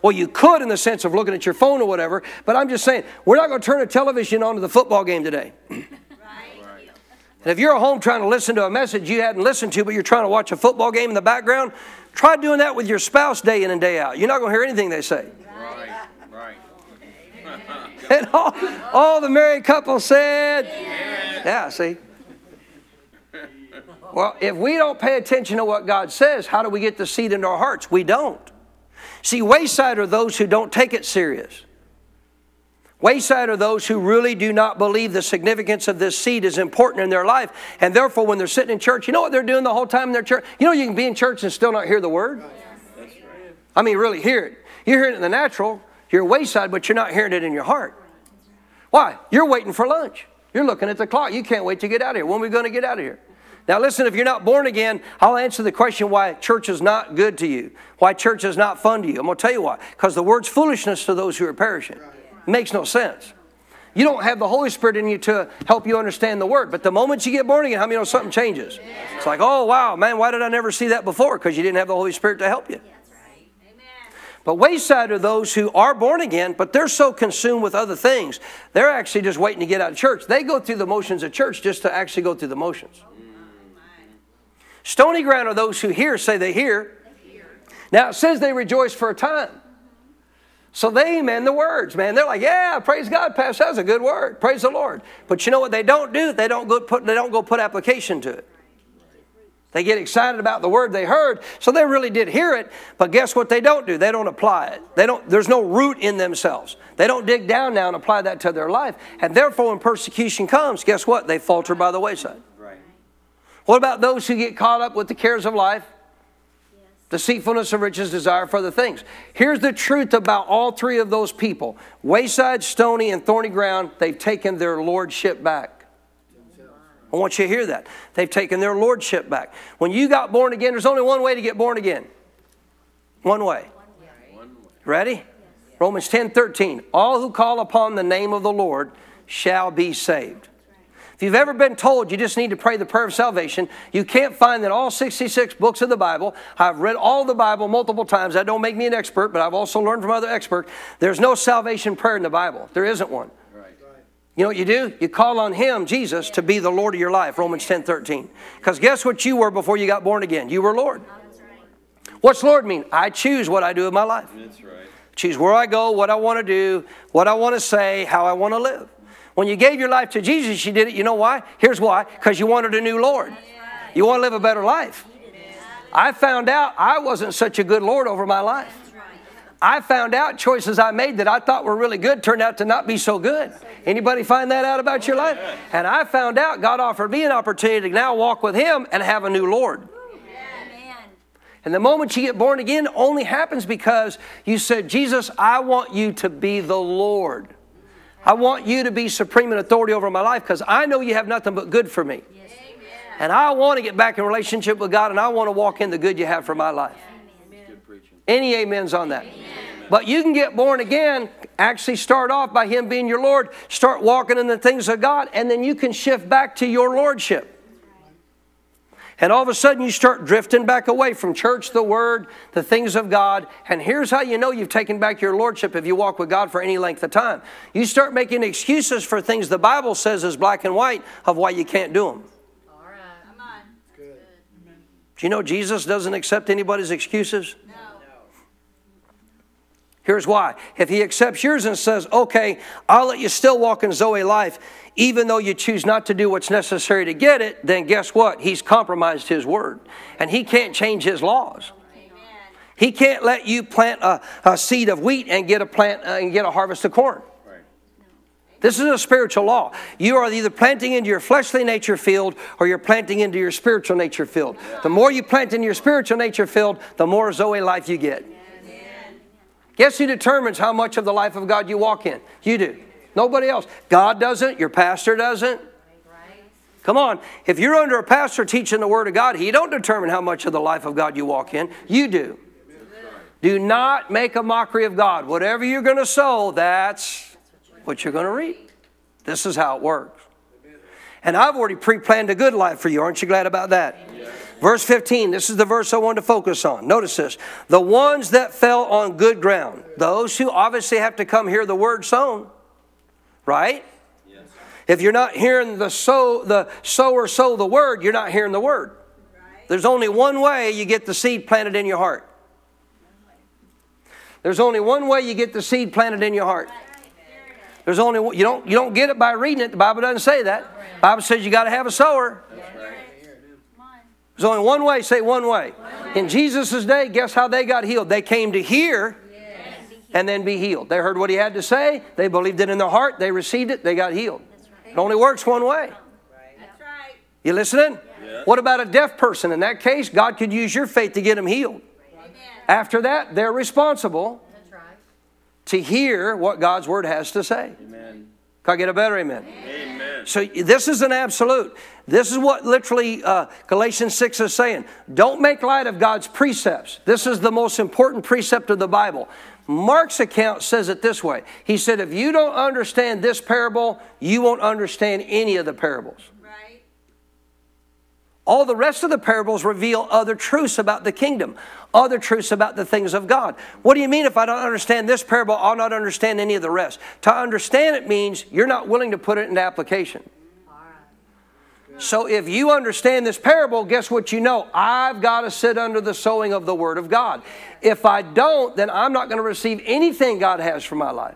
Well, you could in the sense of looking at your phone or whatever, but I'm just saying, we're not going to turn the television on to the football game today. And if you're at home trying to listen to a message you hadn't listened to, but you're trying to watch a football game in the background, try doing that with your spouse day in and day out. You're not going to hear anything they say. Right, right. And all, all the married couples said, Yeah, see. Well, if we don't pay attention to what God says, how do we get the seed into our hearts? We don't. See, wayside are those who don't take it serious. Wayside are those who really do not believe the significance of this seed is important in their life. And therefore, when they're sitting in church, you know what they're doing the whole time in their church? You know, you can be in church and still not hear the word. I mean, really hear it. You're hearing it in the natural, you're wayside, but you're not hearing it in your heart. Why? You're waiting for lunch. You're looking at the clock. You can't wait to get out of here. When are we going to get out of here? Now, listen, if you're not born again, I'll answer the question why church is not good to you, why church is not fun to you. I'm going to tell you why. Because the word's foolishness to those who are perishing. It makes no sense. You don't have the Holy Spirit in you to help you understand the word. But the moment you get born again, how many know something changes? It's like, oh, wow, man, why did I never see that before? Because you didn't have the Holy Spirit to help you. But wayside are those who are born again, but they're so consumed with other things, they're actually just waiting to get out of church. They go through the motions of church just to actually go through the motions. Stony ground are those who hear, say they hear. Now it says they rejoice for a time. So they amen the words, man. They're like, yeah, praise God, Pastor. That was a good word. Praise the Lord. But you know what they don't do? They don't go put, they don't go put application to it. They get excited about the word they heard, so they really did hear it, but guess what they don't do? They don't apply it. They don't there's no root in themselves. They don't dig down now and apply that to their life. And therefore when persecution comes, guess what? They falter by the wayside. Right. What about those who get caught up with the cares of life? Yes. Deceitfulness of riches, desire for other things. Here's the truth about all three of those people wayside, stony, and thorny ground, they've taken their lordship back. I want you to hear that. They've taken their lordship back. When you got born again, there's only one way to get born again. One way. Ready? Romans 10 13. All who call upon the name of the Lord shall be saved. If you've ever been told you just need to pray the prayer of salvation, you can't find that all 66 books of the Bible. I've read all the Bible multiple times. That don't make me an expert, but I've also learned from other experts. There's no salvation prayer in the Bible. There isn't one. You know what you do? You call on Him, Jesus, to be the Lord of your life, Romans 10 13. Because guess what you were before you got born again? You were Lord. What's Lord mean? I choose what I do in my life. That's right. Choose where I go, what I want to do, what I want to say, how I want to live. When you gave your life to Jesus, you did it. You know why? Here's why because you wanted a new Lord. You want to live a better life. I found out I wasn't such a good Lord over my life. I found out choices I made that I thought were really good turned out to not be so good. Anybody find that out about your life? And I found out God offered me an opportunity to now walk with Him and have a new Lord. And the moment you get born again only happens because you said, Jesus, I want you to be the Lord. I want you to be supreme in authority over my life because I know you have nothing but good for me. And I want to get back in relationship with God and I want to walk in the good you have for my life. Any amens on that? But you can get born again, actually start off by Him being your Lord, start walking in the things of God, and then you can shift back to your Lordship. And all of a sudden, you start drifting back away from church, the Word, the things of God. And here's how you know you've taken back your Lordship if you walk with God for any length of time. You start making excuses for things the Bible says is black and white of why you can't do them. All right. Come on. Good. Do you know Jesus doesn't accept anybody's excuses? No. Here's why. If he accepts yours and says, okay, I'll let you still walk in Zoe life, even though you choose not to do what's necessary to get it, then guess what? He's compromised his word. And he can't change his laws. He can't let you plant a, a seed of wheat and get a plant uh, and get a harvest of corn. This is a spiritual law. You are either planting into your fleshly nature field or you're planting into your spiritual nature field. The more you plant in your spiritual nature field, the more Zoe life you get. Guess who determines how much of the life of God you walk in? You do. Nobody else. God doesn't, your pastor doesn't. Come on. If you're under a pastor teaching the Word of God, he don't determine how much of the life of God you walk in. You do. Do not make a mockery of God. Whatever you're going to sow, that's what you're going to reap. This is how it works. And I've already pre planned a good life for you. Aren't you glad about that? Verse 15, this is the verse I want to focus on. Notice this. The ones that fell on good ground, those who obviously have to come hear the word sown, right? Yes. If you're not hearing the sow, the sower sow the word, you're not hearing the word. Right. There's only one way you get the seed planted in your heart. There's only one way you get the seed planted in your heart. There's only you don't you don't get it by reading it. The Bible doesn't say that. The Bible says you got to have a sower. There's only one way. Say one way. In Jesus' day, guess how they got healed? They came to hear and then be healed. They heard what he had to say, they believed it in their heart, they received it, they got healed. It only works one way. You listening? What about a deaf person? In that case, God could use your faith to get them healed. After that, they're responsible to hear what God's word has to say. Amen. Can I get a better amen? amen? So this is an absolute. This is what literally uh, Galatians 6 is saying. Don't make light of God's precepts. This is the most important precept of the Bible. Mark's account says it this way He said, If you don't understand this parable, you won't understand any of the parables. All the rest of the parables reveal other truths about the kingdom, other truths about the things of God. What do you mean if I don't understand this parable, I'll not understand any of the rest? To understand it means you're not willing to put it into application. So if you understand this parable, guess what you know? I've got to sit under the sowing of the Word of God. If I don't, then I'm not going to receive anything God has for my life.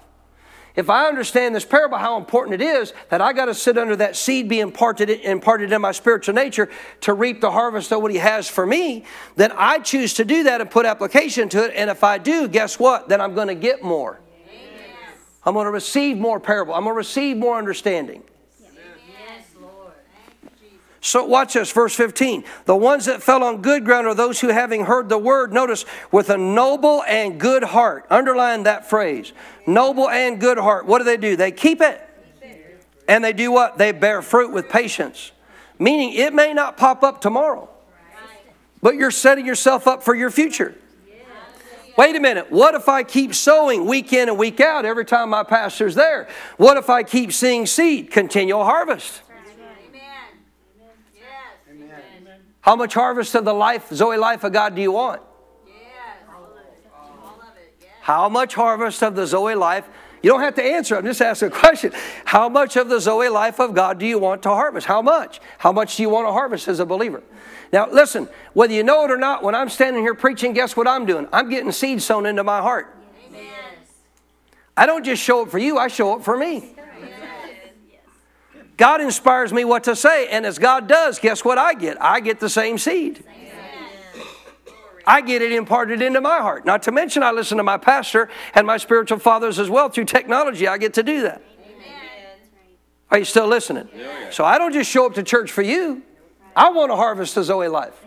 If I understand this parable, how important it is that I got to sit under that seed being imparted, imparted in my spiritual nature to reap the harvest of what He has for me, then I choose to do that and put application to it. And if I do, guess what? Then I'm going to get more. I'm going to receive more parable. I'm going to receive more understanding. So watch this, verse 15. The ones that fell on good ground are those who, having heard the word, notice, with a noble and good heart. Underline that phrase. Noble and good heart. What do they do? They keep it. And they do what? They bear fruit with patience. Meaning it may not pop up tomorrow, but you're setting yourself up for your future. Wait a minute. What if I keep sowing week in and week out every time my pastor's there? What if I keep seeing seed? Continual harvest. How much harvest of the life, Zoe life of God do you want? Yes. All of it. All of it. How much harvest of the Zoe life? You don't have to answer. I'm just asking a question. How much of the Zoe life of God do you want to harvest? How much? How much do you want to harvest as a believer? Now, listen, whether you know it or not, when I'm standing here preaching, guess what I'm doing? I'm getting seed sown into my heart. Amen. I don't just show up for you, I show up for me. God inspires me what to say, and as God does, guess what I get? I get the same seed. I get it imparted into my heart. Not to mention, I listen to my pastor and my spiritual fathers as well. Through technology, I get to do that. Are you still listening? So I don't just show up to church for you. I want to harvest the Zoe life.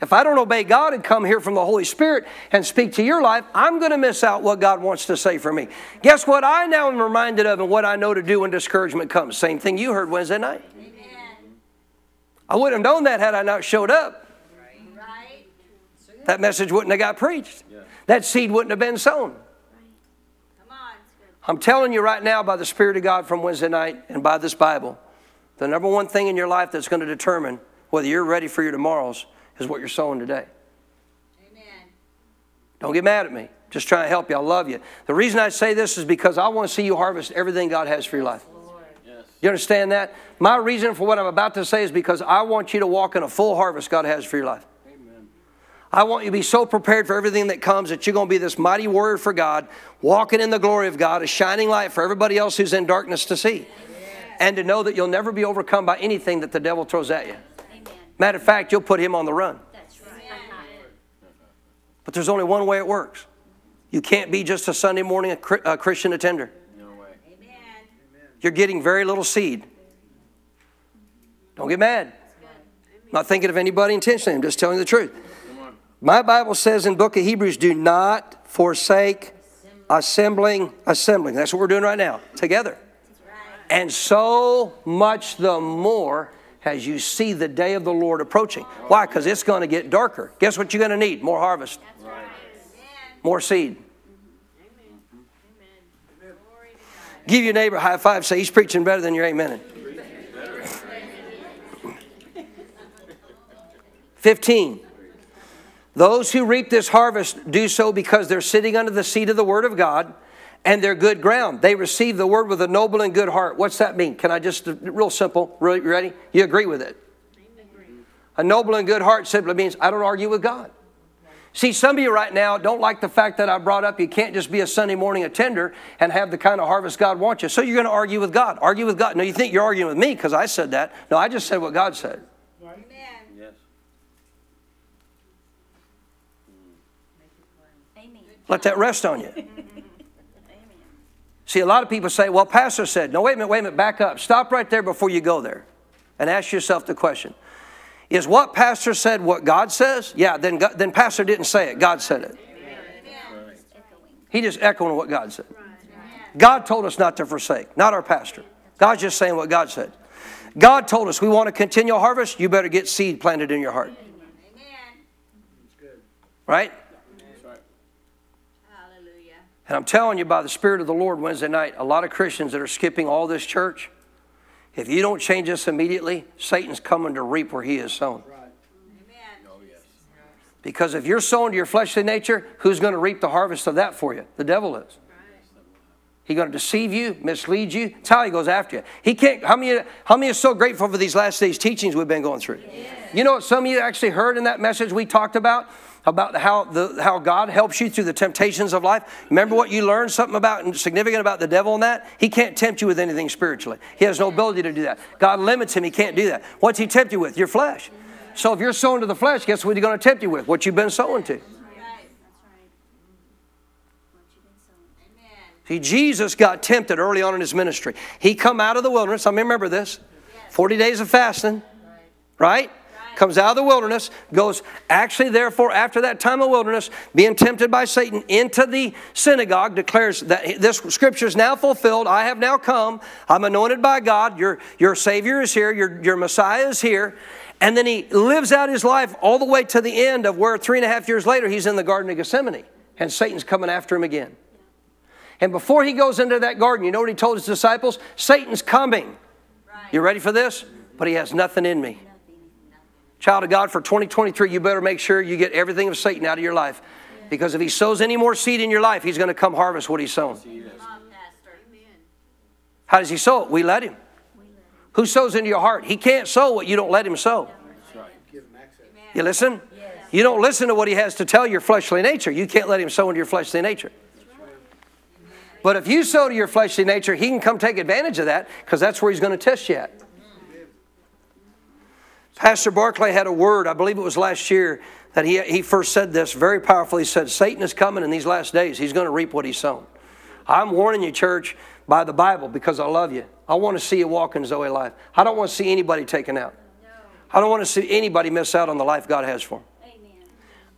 If I don't obey God and come here from the Holy Spirit and speak to your life, I'm going to miss out what God wants to say for me. Guess what I now am reminded of and what I know to do when discouragement comes? Same thing you heard Wednesday night. I wouldn't have known that had I not showed up. That message wouldn't have got preached. That seed wouldn't have been sown. I'm telling you right now by the Spirit of God from Wednesday night and by this Bible, the number one thing in your life that's going to determine whether you're ready for your tomorrows is what you're sowing today. Amen. Don't get mad at me. Just trying to help you. I love you. The reason I say this is because I want to see you harvest everything God has for your life. Yes. You understand that? My reason for what I'm about to say is because I want you to walk in a full harvest God has for your life. Amen. I want you to be so prepared for everything that comes that you're going to be this mighty warrior for God, walking in the glory of God, a shining light for everybody else who's in darkness to see. Amen. And to know that you'll never be overcome by anything that the devil throws at you. Matter of fact, you'll put him on the run. That's right. But there's only one way it works. You can't be just a Sunday morning a Christian attender. No way. You're getting very little seed. Don't get mad. I'm not thinking of anybody intentionally. I'm just telling the truth. My Bible says in book of Hebrews, do not forsake assembling, assembling. That's what we're doing right now, together. And so much the more as you see the day of the Lord approaching. Why? Because it's going to get darker. Guess what you're going to need? More harvest, more seed. Amen. Amen. Give your neighbor a high five. Say, he's preaching better than your amen. 15. Those who reap this harvest do so because they're sitting under the seat of the Word of God and they're good ground. They receive the word with a noble and good heart. What's that mean? Can I just, real simple, really, ready? You agree with it? A noble and good heart simply means I don't argue with God. See, some of you right now don't like the fact that I brought up you can't just be a Sunday morning attender and have the kind of harvest God wants you. So you're going to argue with God. Argue with God. No, you think you're arguing with me because I said that. No, I just said what God said. Amen. Yes. Let that rest on you. Mm-hmm. See, a lot of people say, well, Pastor said, no, wait a minute, wait a minute, back up. Stop right there before you go there and ask yourself the question Is what Pastor said what God says? Yeah, then, God, then Pastor didn't say it, God said it. He just echoing what God said. God told us not to forsake, not our pastor. God's just saying what God said. God told us we want to continue harvest, you better get seed planted in your heart. Right? And I'm telling you by the Spirit of the Lord Wednesday night, a lot of Christians that are skipping all this church, if you don't change this immediately, Satan's coming to reap where he is sown. Oh, because if you're sown to your fleshly nature, who's going to reap the harvest of that for you? The devil is. He's going to deceive you, mislead you. That's how he goes after you. He can't. How many? How many are so grateful for these last days teachings we've been going through? You know what? Some of you actually heard in that message we talked about about how, the, how God helps you through the temptations of life. Remember what you learned something about significant about the devil and that? He can't tempt you with anything spiritually. He has no ability to do that. God limits him. He can't do that. What's he tempt you with? Your flesh. So if you're sowing to the flesh, guess what he's going to tempt you with? What you've been sowing to. See, Jesus got tempted early on in his ministry. He come out of the wilderness. I remember this. 40 days of fasting, right? Comes out of the wilderness, goes actually, therefore, after that time of wilderness, being tempted by Satan into the synagogue, declares that this scripture is now fulfilled. I have now come. I'm anointed by God. Your, your Savior is here. Your, your Messiah is here. And then he lives out his life all the way to the end of where three and a half years later he's in the Garden of Gethsemane. And Satan's coming after him again. And before he goes into that garden, you know what he told his disciples? Satan's coming. You ready for this? But he has nothing in me. Child of God, for 2023, you better make sure you get everything of Satan out of your life. Because if he sows any more seed in your life, he's going to come harvest what he's sown. How does he sow it? We let him. Who sows into your heart? He can't sow what you don't let him sow. You listen? You don't listen to what he has to tell your fleshly nature. You can't let him sow into your fleshly nature. But if you sow to your fleshly nature, he can come take advantage of that because that's where he's going to test you at. Pastor Barclay had a word, I believe it was last year, that he, he first said this very powerfully. He said, Satan is coming in these last days. He's going to reap what he's sown. I'm warning you, church, by the Bible because I love you. I want to see you walk in Zoe life. I don't want to see anybody taken out. I don't want to see anybody miss out on the life God has for them.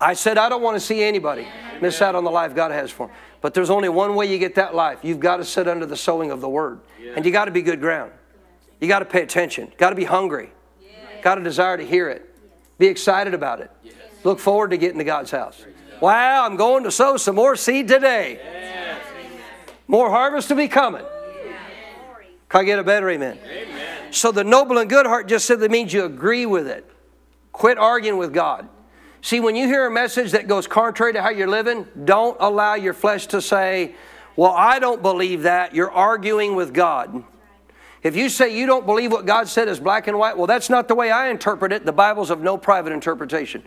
I said, I don't want to see anybody miss out on the life God has for them. But there's only one way you get that life. You've got to sit under the sowing of the word. And you got to be good ground. You got to pay attention. Got to be hungry. Got a desire to hear it. Be excited about it. Look forward to getting to God's house. Wow, I'm going to sow some more seed today. More harvest to be coming. Can I get a better amen? amen? So the noble and good heart just simply means you agree with it. Quit arguing with God. See, when you hear a message that goes contrary to how you're living, don't allow your flesh to say, Well, I don't believe that. You're arguing with God. If you say you don't believe what God said is black and white, well, that's not the way I interpret it. The Bible's of no private interpretation.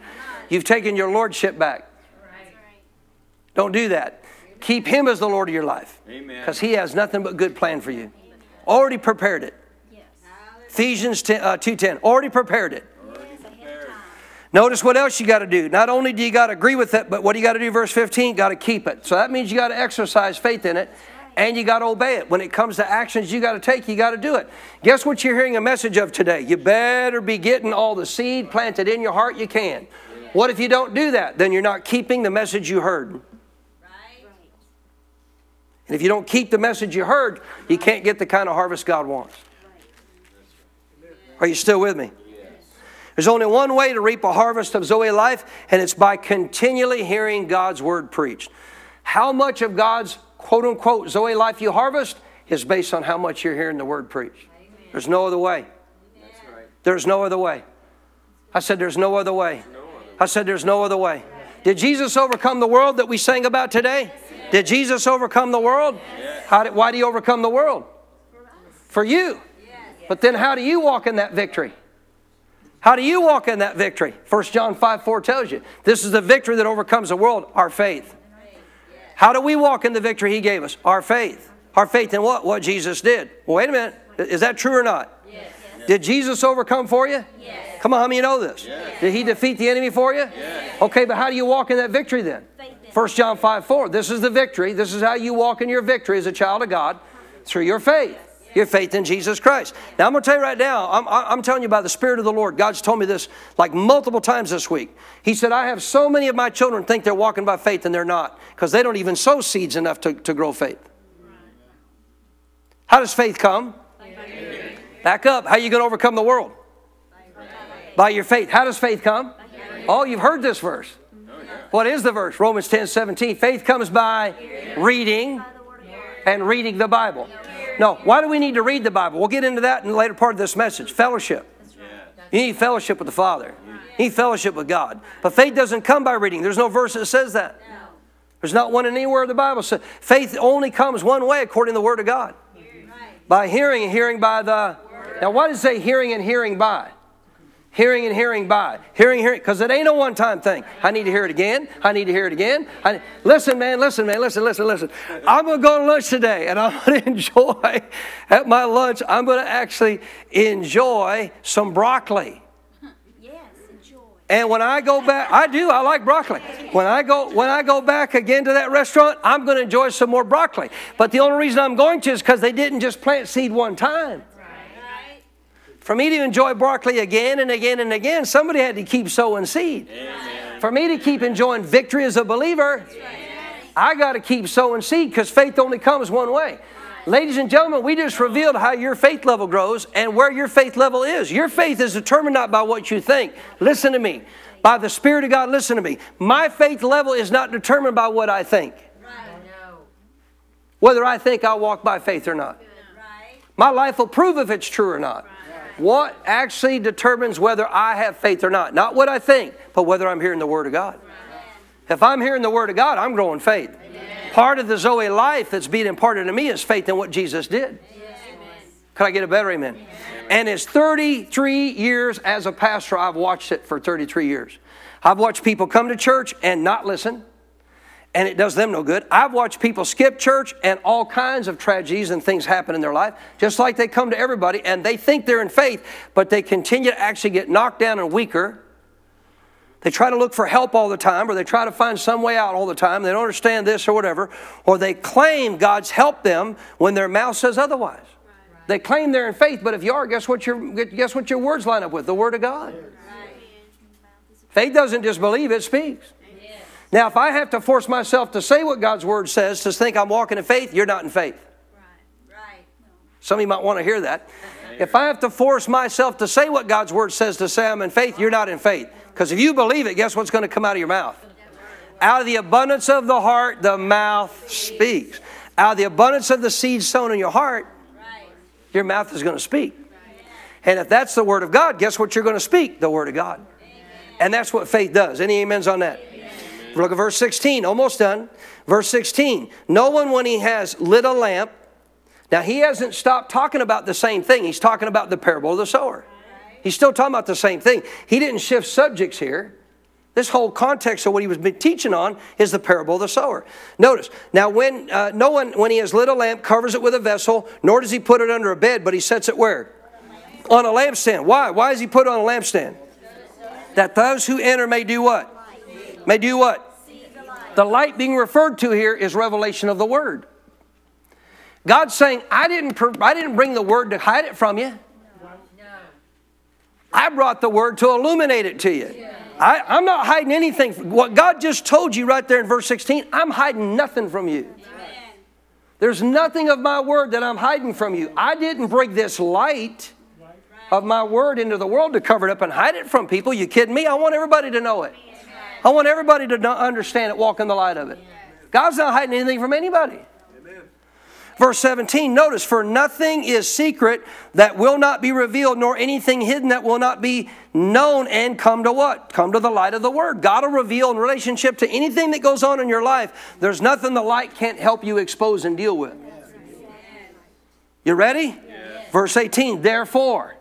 You've taken your lordship back. Don't do that. Keep Him as the Lord of your life. Because He has nothing but good plan for you. Already prepared it. Ephesians 10, uh, 2.10. Already prepared it. Notice what else you got to do. Not only do you got to agree with it, but what do you got to do? Verse 15, got to keep it. So that means you got to exercise faith in it and you got to obey it. When it comes to actions you got to take, you got to do it. Guess what you're hearing a message of today? You better be getting all the seed planted in your heart you can. What if you don't do that? Then you're not keeping the message you heard. And if you don't keep the message you heard, you can't get the kind of harvest God wants. Are you still with me? There's only one way to reap a harvest of Zoe life, and it's by continually hearing God's word preached. How much of God's quote unquote Zoe life you harvest is based on how much you're hearing the word preached. There's no other way. There's no other way. I said, There's no other way. I said, There's no other way. Did Jesus overcome the world that we sang about today? Did Jesus overcome the world? How did, why did he overcome the world? For you. But then how do you walk in that victory? How do you walk in that victory? 1 John 5 4 tells you this is the victory that overcomes the world, our faith. How do we walk in the victory He gave us? Our faith. Our faith in what? What Jesus did. Well, wait a minute. Is that true or not? Yes. Did Jesus overcome for you? Yes. Come on, how many you know this? Yes. Did He defeat the enemy for you? Yes. Okay, but how do you walk in that victory then? 1 John 5 4. This is the victory. This is how you walk in your victory as a child of God through your faith your faith in Jesus Christ. Now, I'm going to tell you right now, I'm, I'm telling you by the Spirit of the Lord. God's told me this like multiple times this week. He said, I have so many of my children think they're walking by faith and they're not because they don't even sow seeds enough to, to grow faith. How does faith come? Back up. How are you going to overcome the world? By your faith. How does faith come? Oh, you've heard this verse. What is the verse? Romans 10 17. Faith comes by reading and reading the Bible. No, why do we need to read the Bible? We'll get into that in the later part of this message. Fellowship. You need fellowship with the Father. You need fellowship with God. But faith doesn't come by reading. There's no verse that says that. There's not one anywhere in the Bible says faith only comes one way according to the Word of God. By hearing and hearing by the. Now, why does it say hearing and hearing by? Hearing and hearing by. Hearing, hearing, because it ain't a one time thing. I need to hear it again. I need to hear it again. I, listen, man, listen, man, listen, listen, listen. I'm going to go to lunch today and I'm going to enjoy, at my lunch, I'm going to actually enjoy some broccoli. Yes, enjoy. And when I go back, I do, I like broccoli. When I go when I go back again to that restaurant, I'm going to enjoy some more broccoli. But the only reason I'm going to is because they didn't just plant seed one time. For me to enjoy broccoli again and again and again, somebody had to keep sowing seed. Amen. For me to keep enjoying victory as a believer, I got to keep sowing seed because faith only comes one way. Ladies and gentlemen, we just revealed how your faith level grows and where your faith level is. Your faith is determined not by what you think. Listen to me. By the Spirit of God, listen to me. My faith level is not determined by what I think. Whether I think I'll walk by faith or not. My life will prove if it's true or not. What actually determines whether I have faith or not? Not what I think, but whether I'm hearing the Word of God. If I'm hearing the Word of God, I'm growing faith. Part of the Zoe life that's being imparted to me is faith in what Jesus did. Could I get a better amen? And it's 33 years as a pastor, I've watched it for 33 years. I've watched people come to church and not listen, and it does them no good. I've watched people skip church and all kinds of tragedies and things happen in their life, just like they come to everybody and they think they're in faith, but they continue to actually get knocked down and weaker. They try to look for help all the time, or they try to find some way out all the time. They don't understand this or whatever, or they claim God's helped them when their mouth says otherwise. They claim they're in faith, but if you are, guess what your guess what your words line up with? The Word of God. Faith doesn't just believe; it speaks. Now, if I have to force myself to say what God's word says to think I'm walking in faith, you're not in faith. Right. Right. Some of you might want to hear that. If I have to force myself to say what God's word says to say I'm in faith, you're not in faith. Because if you believe it, guess what's going to come out of your mouth? Out of the abundance of the heart, the mouth speaks. Out of the abundance of the seed sown in your heart, your mouth is going to speak. And if that's the word of God, guess what you're going to speak? The word of God. And that's what faith does. Any amens on that? Look at verse 16, almost done. Verse 16 No one, when he has lit a lamp, now he hasn't stopped talking about the same thing. He's talking about the parable of the sower. He's still talking about the same thing. He didn't shift subjects here. This whole context of what he was teaching on is the parable of the sower. Notice, now when uh, no one, when he has lit a lamp, covers it with a vessel, nor does he put it under a bed, but he sets it where? On a lampstand. Why? Why does he put it on a lampstand? That those who enter may do what? May do what? The light being referred to here is revelation of the Word. God's saying, I didn't, I didn't bring the Word to hide it from you. I brought the Word to illuminate it to you. I, am not hiding anything. What God just told you right there in verse 16, I'm hiding nothing from you. There's nothing of my Word that I'm hiding from you. I didn't bring this light of my Word into the world to cover it up and hide it from people. You kidding me? I want everybody to know it. I want everybody to understand it, walk in the light of it. God's not hiding anything from anybody. Verse 17, notice, for nothing is secret that will not be revealed, nor anything hidden that will not be known and come to what? Come to the light of the Word. God will reveal in relationship to anything that goes on in your life. There's nothing the light can't help you expose and deal with. You ready? Yes. Verse 18, therefore,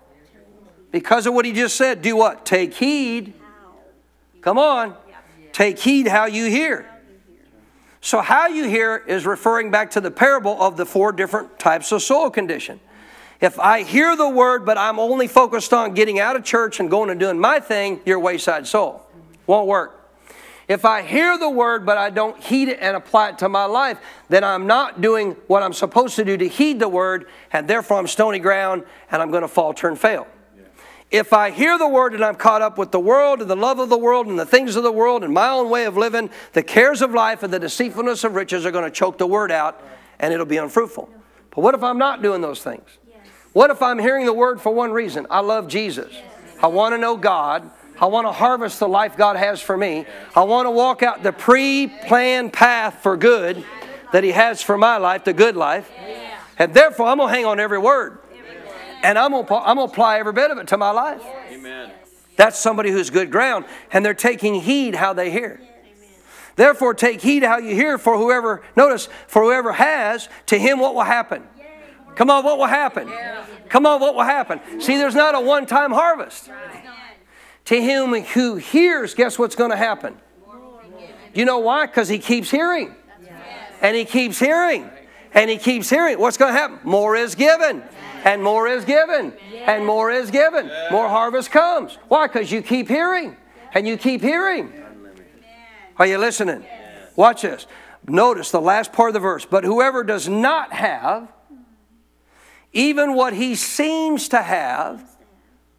because of what he just said, do what? Take heed. Come on. Take heed how you hear. So, how you hear is referring back to the parable of the four different types of soil condition. If I hear the word, but I'm only focused on getting out of church and going and doing my thing, you're wayside soul. Won't work. If I hear the word, but I don't heed it and apply it to my life, then I'm not doing what I'm supposed to do to heed the word, and therefore I'm stony ground and I'm going to falter and fail. If I hear the word and I'm caught up with the world and the love of the world and the things of the world and my own way of living, the cares of life and the deceitfulness of riches are going to choke the word out and it'll be unfruitful. But what if I'm not doing those things? What if I'm hearing the word for one reason? I love Jesus. I want to know God. I want to harvest the life God has for me. I want to walk out the pre planned path for good that He has for my life, the good life. And therefore, I'm going to hang on every word. And I'm going to I'm gonna apply every bit of it to my life. Amen. That's somebody who's good ground, and they're taking heed how they hear. Therefore, take heed how you hear, for whoever, notice, for whoever has, to him what will happen? Come on, what will happen? Come on, what will happen? See, there's not a one time harvest. To him who hears, guess what's going to happen? You know why? Because he keeps hearing. And he keeps hearing. And he keeps hearing. What's going to happen? More is given and more is given, and more is given. More harvest comes. Why? Because you keep hearing, and you keep hearing. Are you listening? Watch this. Notice the last part of the verse. But whoever does not have, even what he seems to have,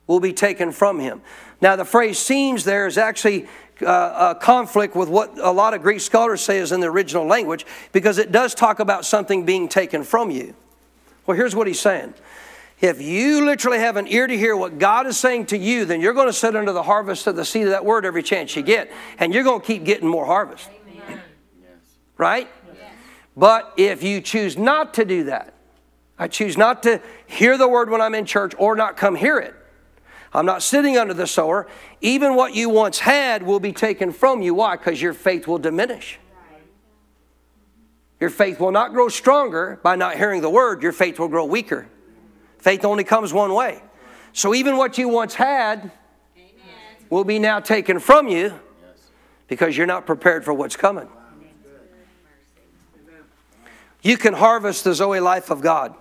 will be taken from him. Now, the phrase seems there is actually uh, a conflict with what a lot of Greek scholars say is in the original language because it does talk about something being taken from you. Well, here's what he's saying if you literally have an ear to hear what God is saying to you, then you're going to sit under the harvest of the seed of that word every chance you get, and you're going to keep getting more harvest. Right? But if you choose not to do that, I choose not to hear the word when I'm in church or not come hear it. I'm not sitting under the sower. Even what you once had will be taken from you. Why? Because your faith will diminish. Your faith will not grow stronger by not hearing the word, your faith will grow weaker. Faith only comes one way. So even what you once had will be now taken from you because you're not prepared for what's coming. You can harvest the Zoe life of God.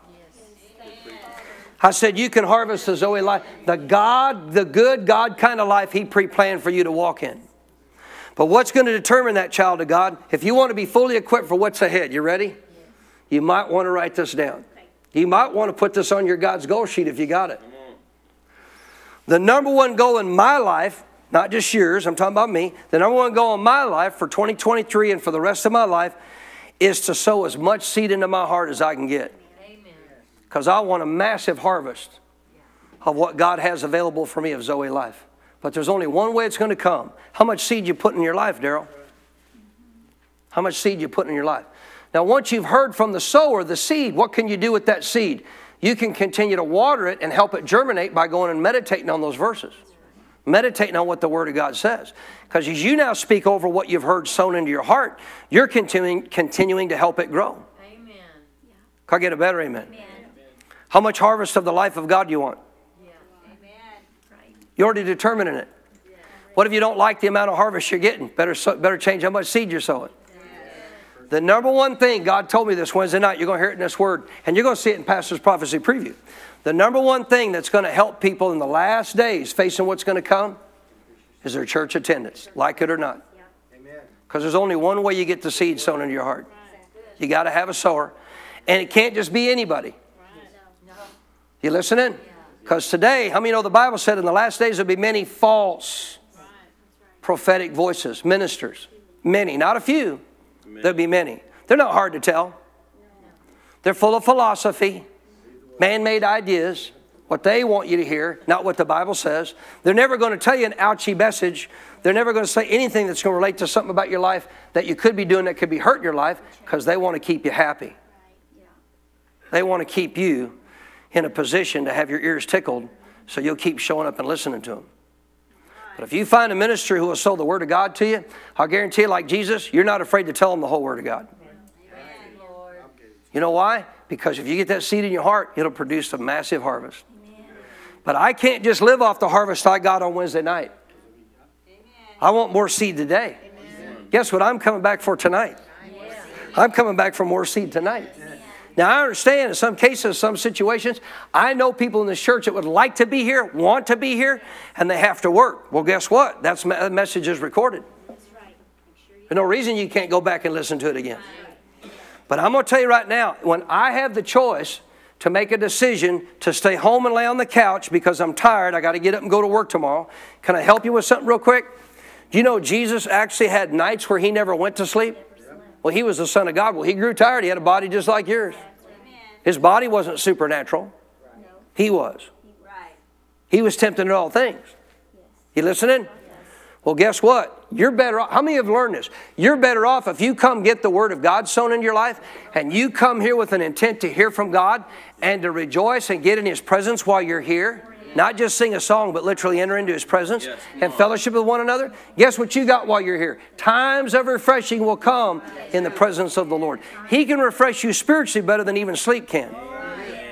I said, You can harvest the Zoe life, the God, the good God kind of life He pre planned for you to walk in. But what's going to determine that child of God? If you want to be fully equipped for what's ahead, you ready? You might want to write this down. You might want to put this on your God's goal sheet if you got it. The number one goal in my life, not just yours, I'm talking about me, the number one goal in my life for 2023 and for the rest of my life is to sow as much seed into my heart as I can get. Because I want a massive harvest of what God has available for me of Zoe life. But there's only one way it's going to come. How much seed you put in your life, Daryl? How much seed you put in your life? Now, once you've heard from the sower the seed, what can you do with that seed? You can continue to water it and help it germinate by going and meditating on those verses. Meditating on what the Word of God says. Because as you now speak over what you've heard sown into your heart, you're continuing, continuing to help it grow. Amen. Can I get a better amen? amen? How much harvest of the life of God do you want? You're already determining it. What if you don't like the amount of harvest you're getting? Better, better change how much seed you're sowing. The number one thing, God told me this Wednesday night, you're going to hear it in this word, and you're going to see it in Pastor's Prophecy Preview. The number one thing that's going to help people in the last days facing what's going to come is their church attendance, like it or not. Because there's only one way you get the seed sown into your heart. You got to have a sower. And it can't just be anybody. You listening? Because today, how many know the Bible said in the last days there'll be many false prophetic voices, ministers? Many, not a few. There'll be many. They're not hard to tell. They're full of philosophy, man made ideas, what they want you to hear, not what the Bible says. They're never going to tell you an ouchy message. They're never going to say anything that's going to relate to something about your life that you could be doing that could be hurting your life because they want to keep you happy. They want to keep you in a position to have your ears tickled so you'll keep showing up and listening to them. But if you find a minister who will sow the Word of God to you, I'll guarantee you, like Jesus, you're not afraid to tell them the whole Word of God. You know why? Because if you get that seed in your heart, it'll produce a massive harvest. But I can't just live off the harvest I got on Wednesday night. I want more seed today. Guess what I'm coming back for tonight? I'm coming back for more seed tonight. Now, I understand in some cases, some situations, I know people in this church that would like to be here, want to be here, and they have to work. Well, guess what? That's the message is recorded. There's no reason you can't go back and listen to it again. But I'm going to tell you right now, when I have the choice to make a decision to stay home and lay on the couch because I'm tired, I got to get up and go to work tomorrow. Can I help you with something real quick? Do you know Jesus actually had nights where he never went to sleep? Well, he was the Son of God. Well, he grew tired. He had a body just like yours. His body wasn't supernatural, he was. He was tempted in all things. You listening? Well, guess what? You're better off. How many have learned this? You're better off if you come get the Word of God sown in your life and you come here with an intent to hear from God and to rejoice and get in His presence while you're here not just sing a song, but literally enter into His presence yes. and fellowship with one another. Guess what you got while you're here? Times of refreshing will come in the presence of the Lord. He can refresh you spiritually better than even sleep can.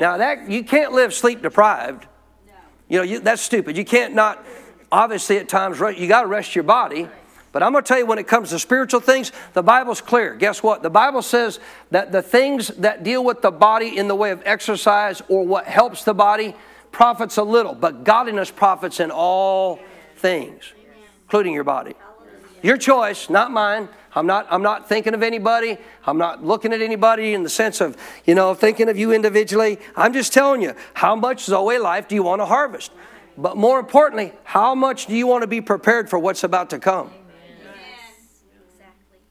Now that you can't live sleep deprived. You know you, that's stupid. You can't not. Obviously, at times you got to rest your body. But I'm going to tell you when it comes to spiritual things, the Bible's clear. Guess what? The Bible says that the things that deal with the body in the way of exercise or what helps the body, profits a little, but godliness profits in all things, including your body. Your choice, not mine. I'm not, I'm not thinking of anybody. I'm not looking at anybody in the sense of, you know, thinking of you individually. I'm just telling you, how much Zoe life do you want to harvest? But more importantly, how much do you want to be prepared for what's about to come?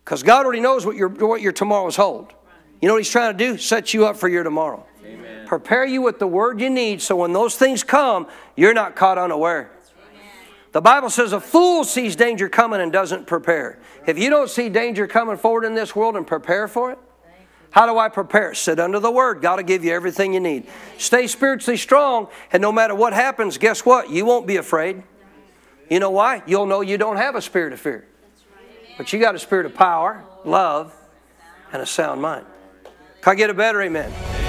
Because God already knows what your, what your tomorrows hold. You know what He's trying to do? Set you up for your tomorrow prepare you with the word you need so when those things come, you're not caught unaware. The Bible says a fool sees danger coming and doesn't prepare. If you don't see danger coming forward in this world and prepare for it, how do I prepare? Sit under the Word. God will give you everything you need. Stay spiritually strong, and no matter what happens, guess what? You won't be afraid. You know why? You'll know you don't have a spirit of fear. But you got a spirit of power, love, and a sound mind. Can I get a better amen?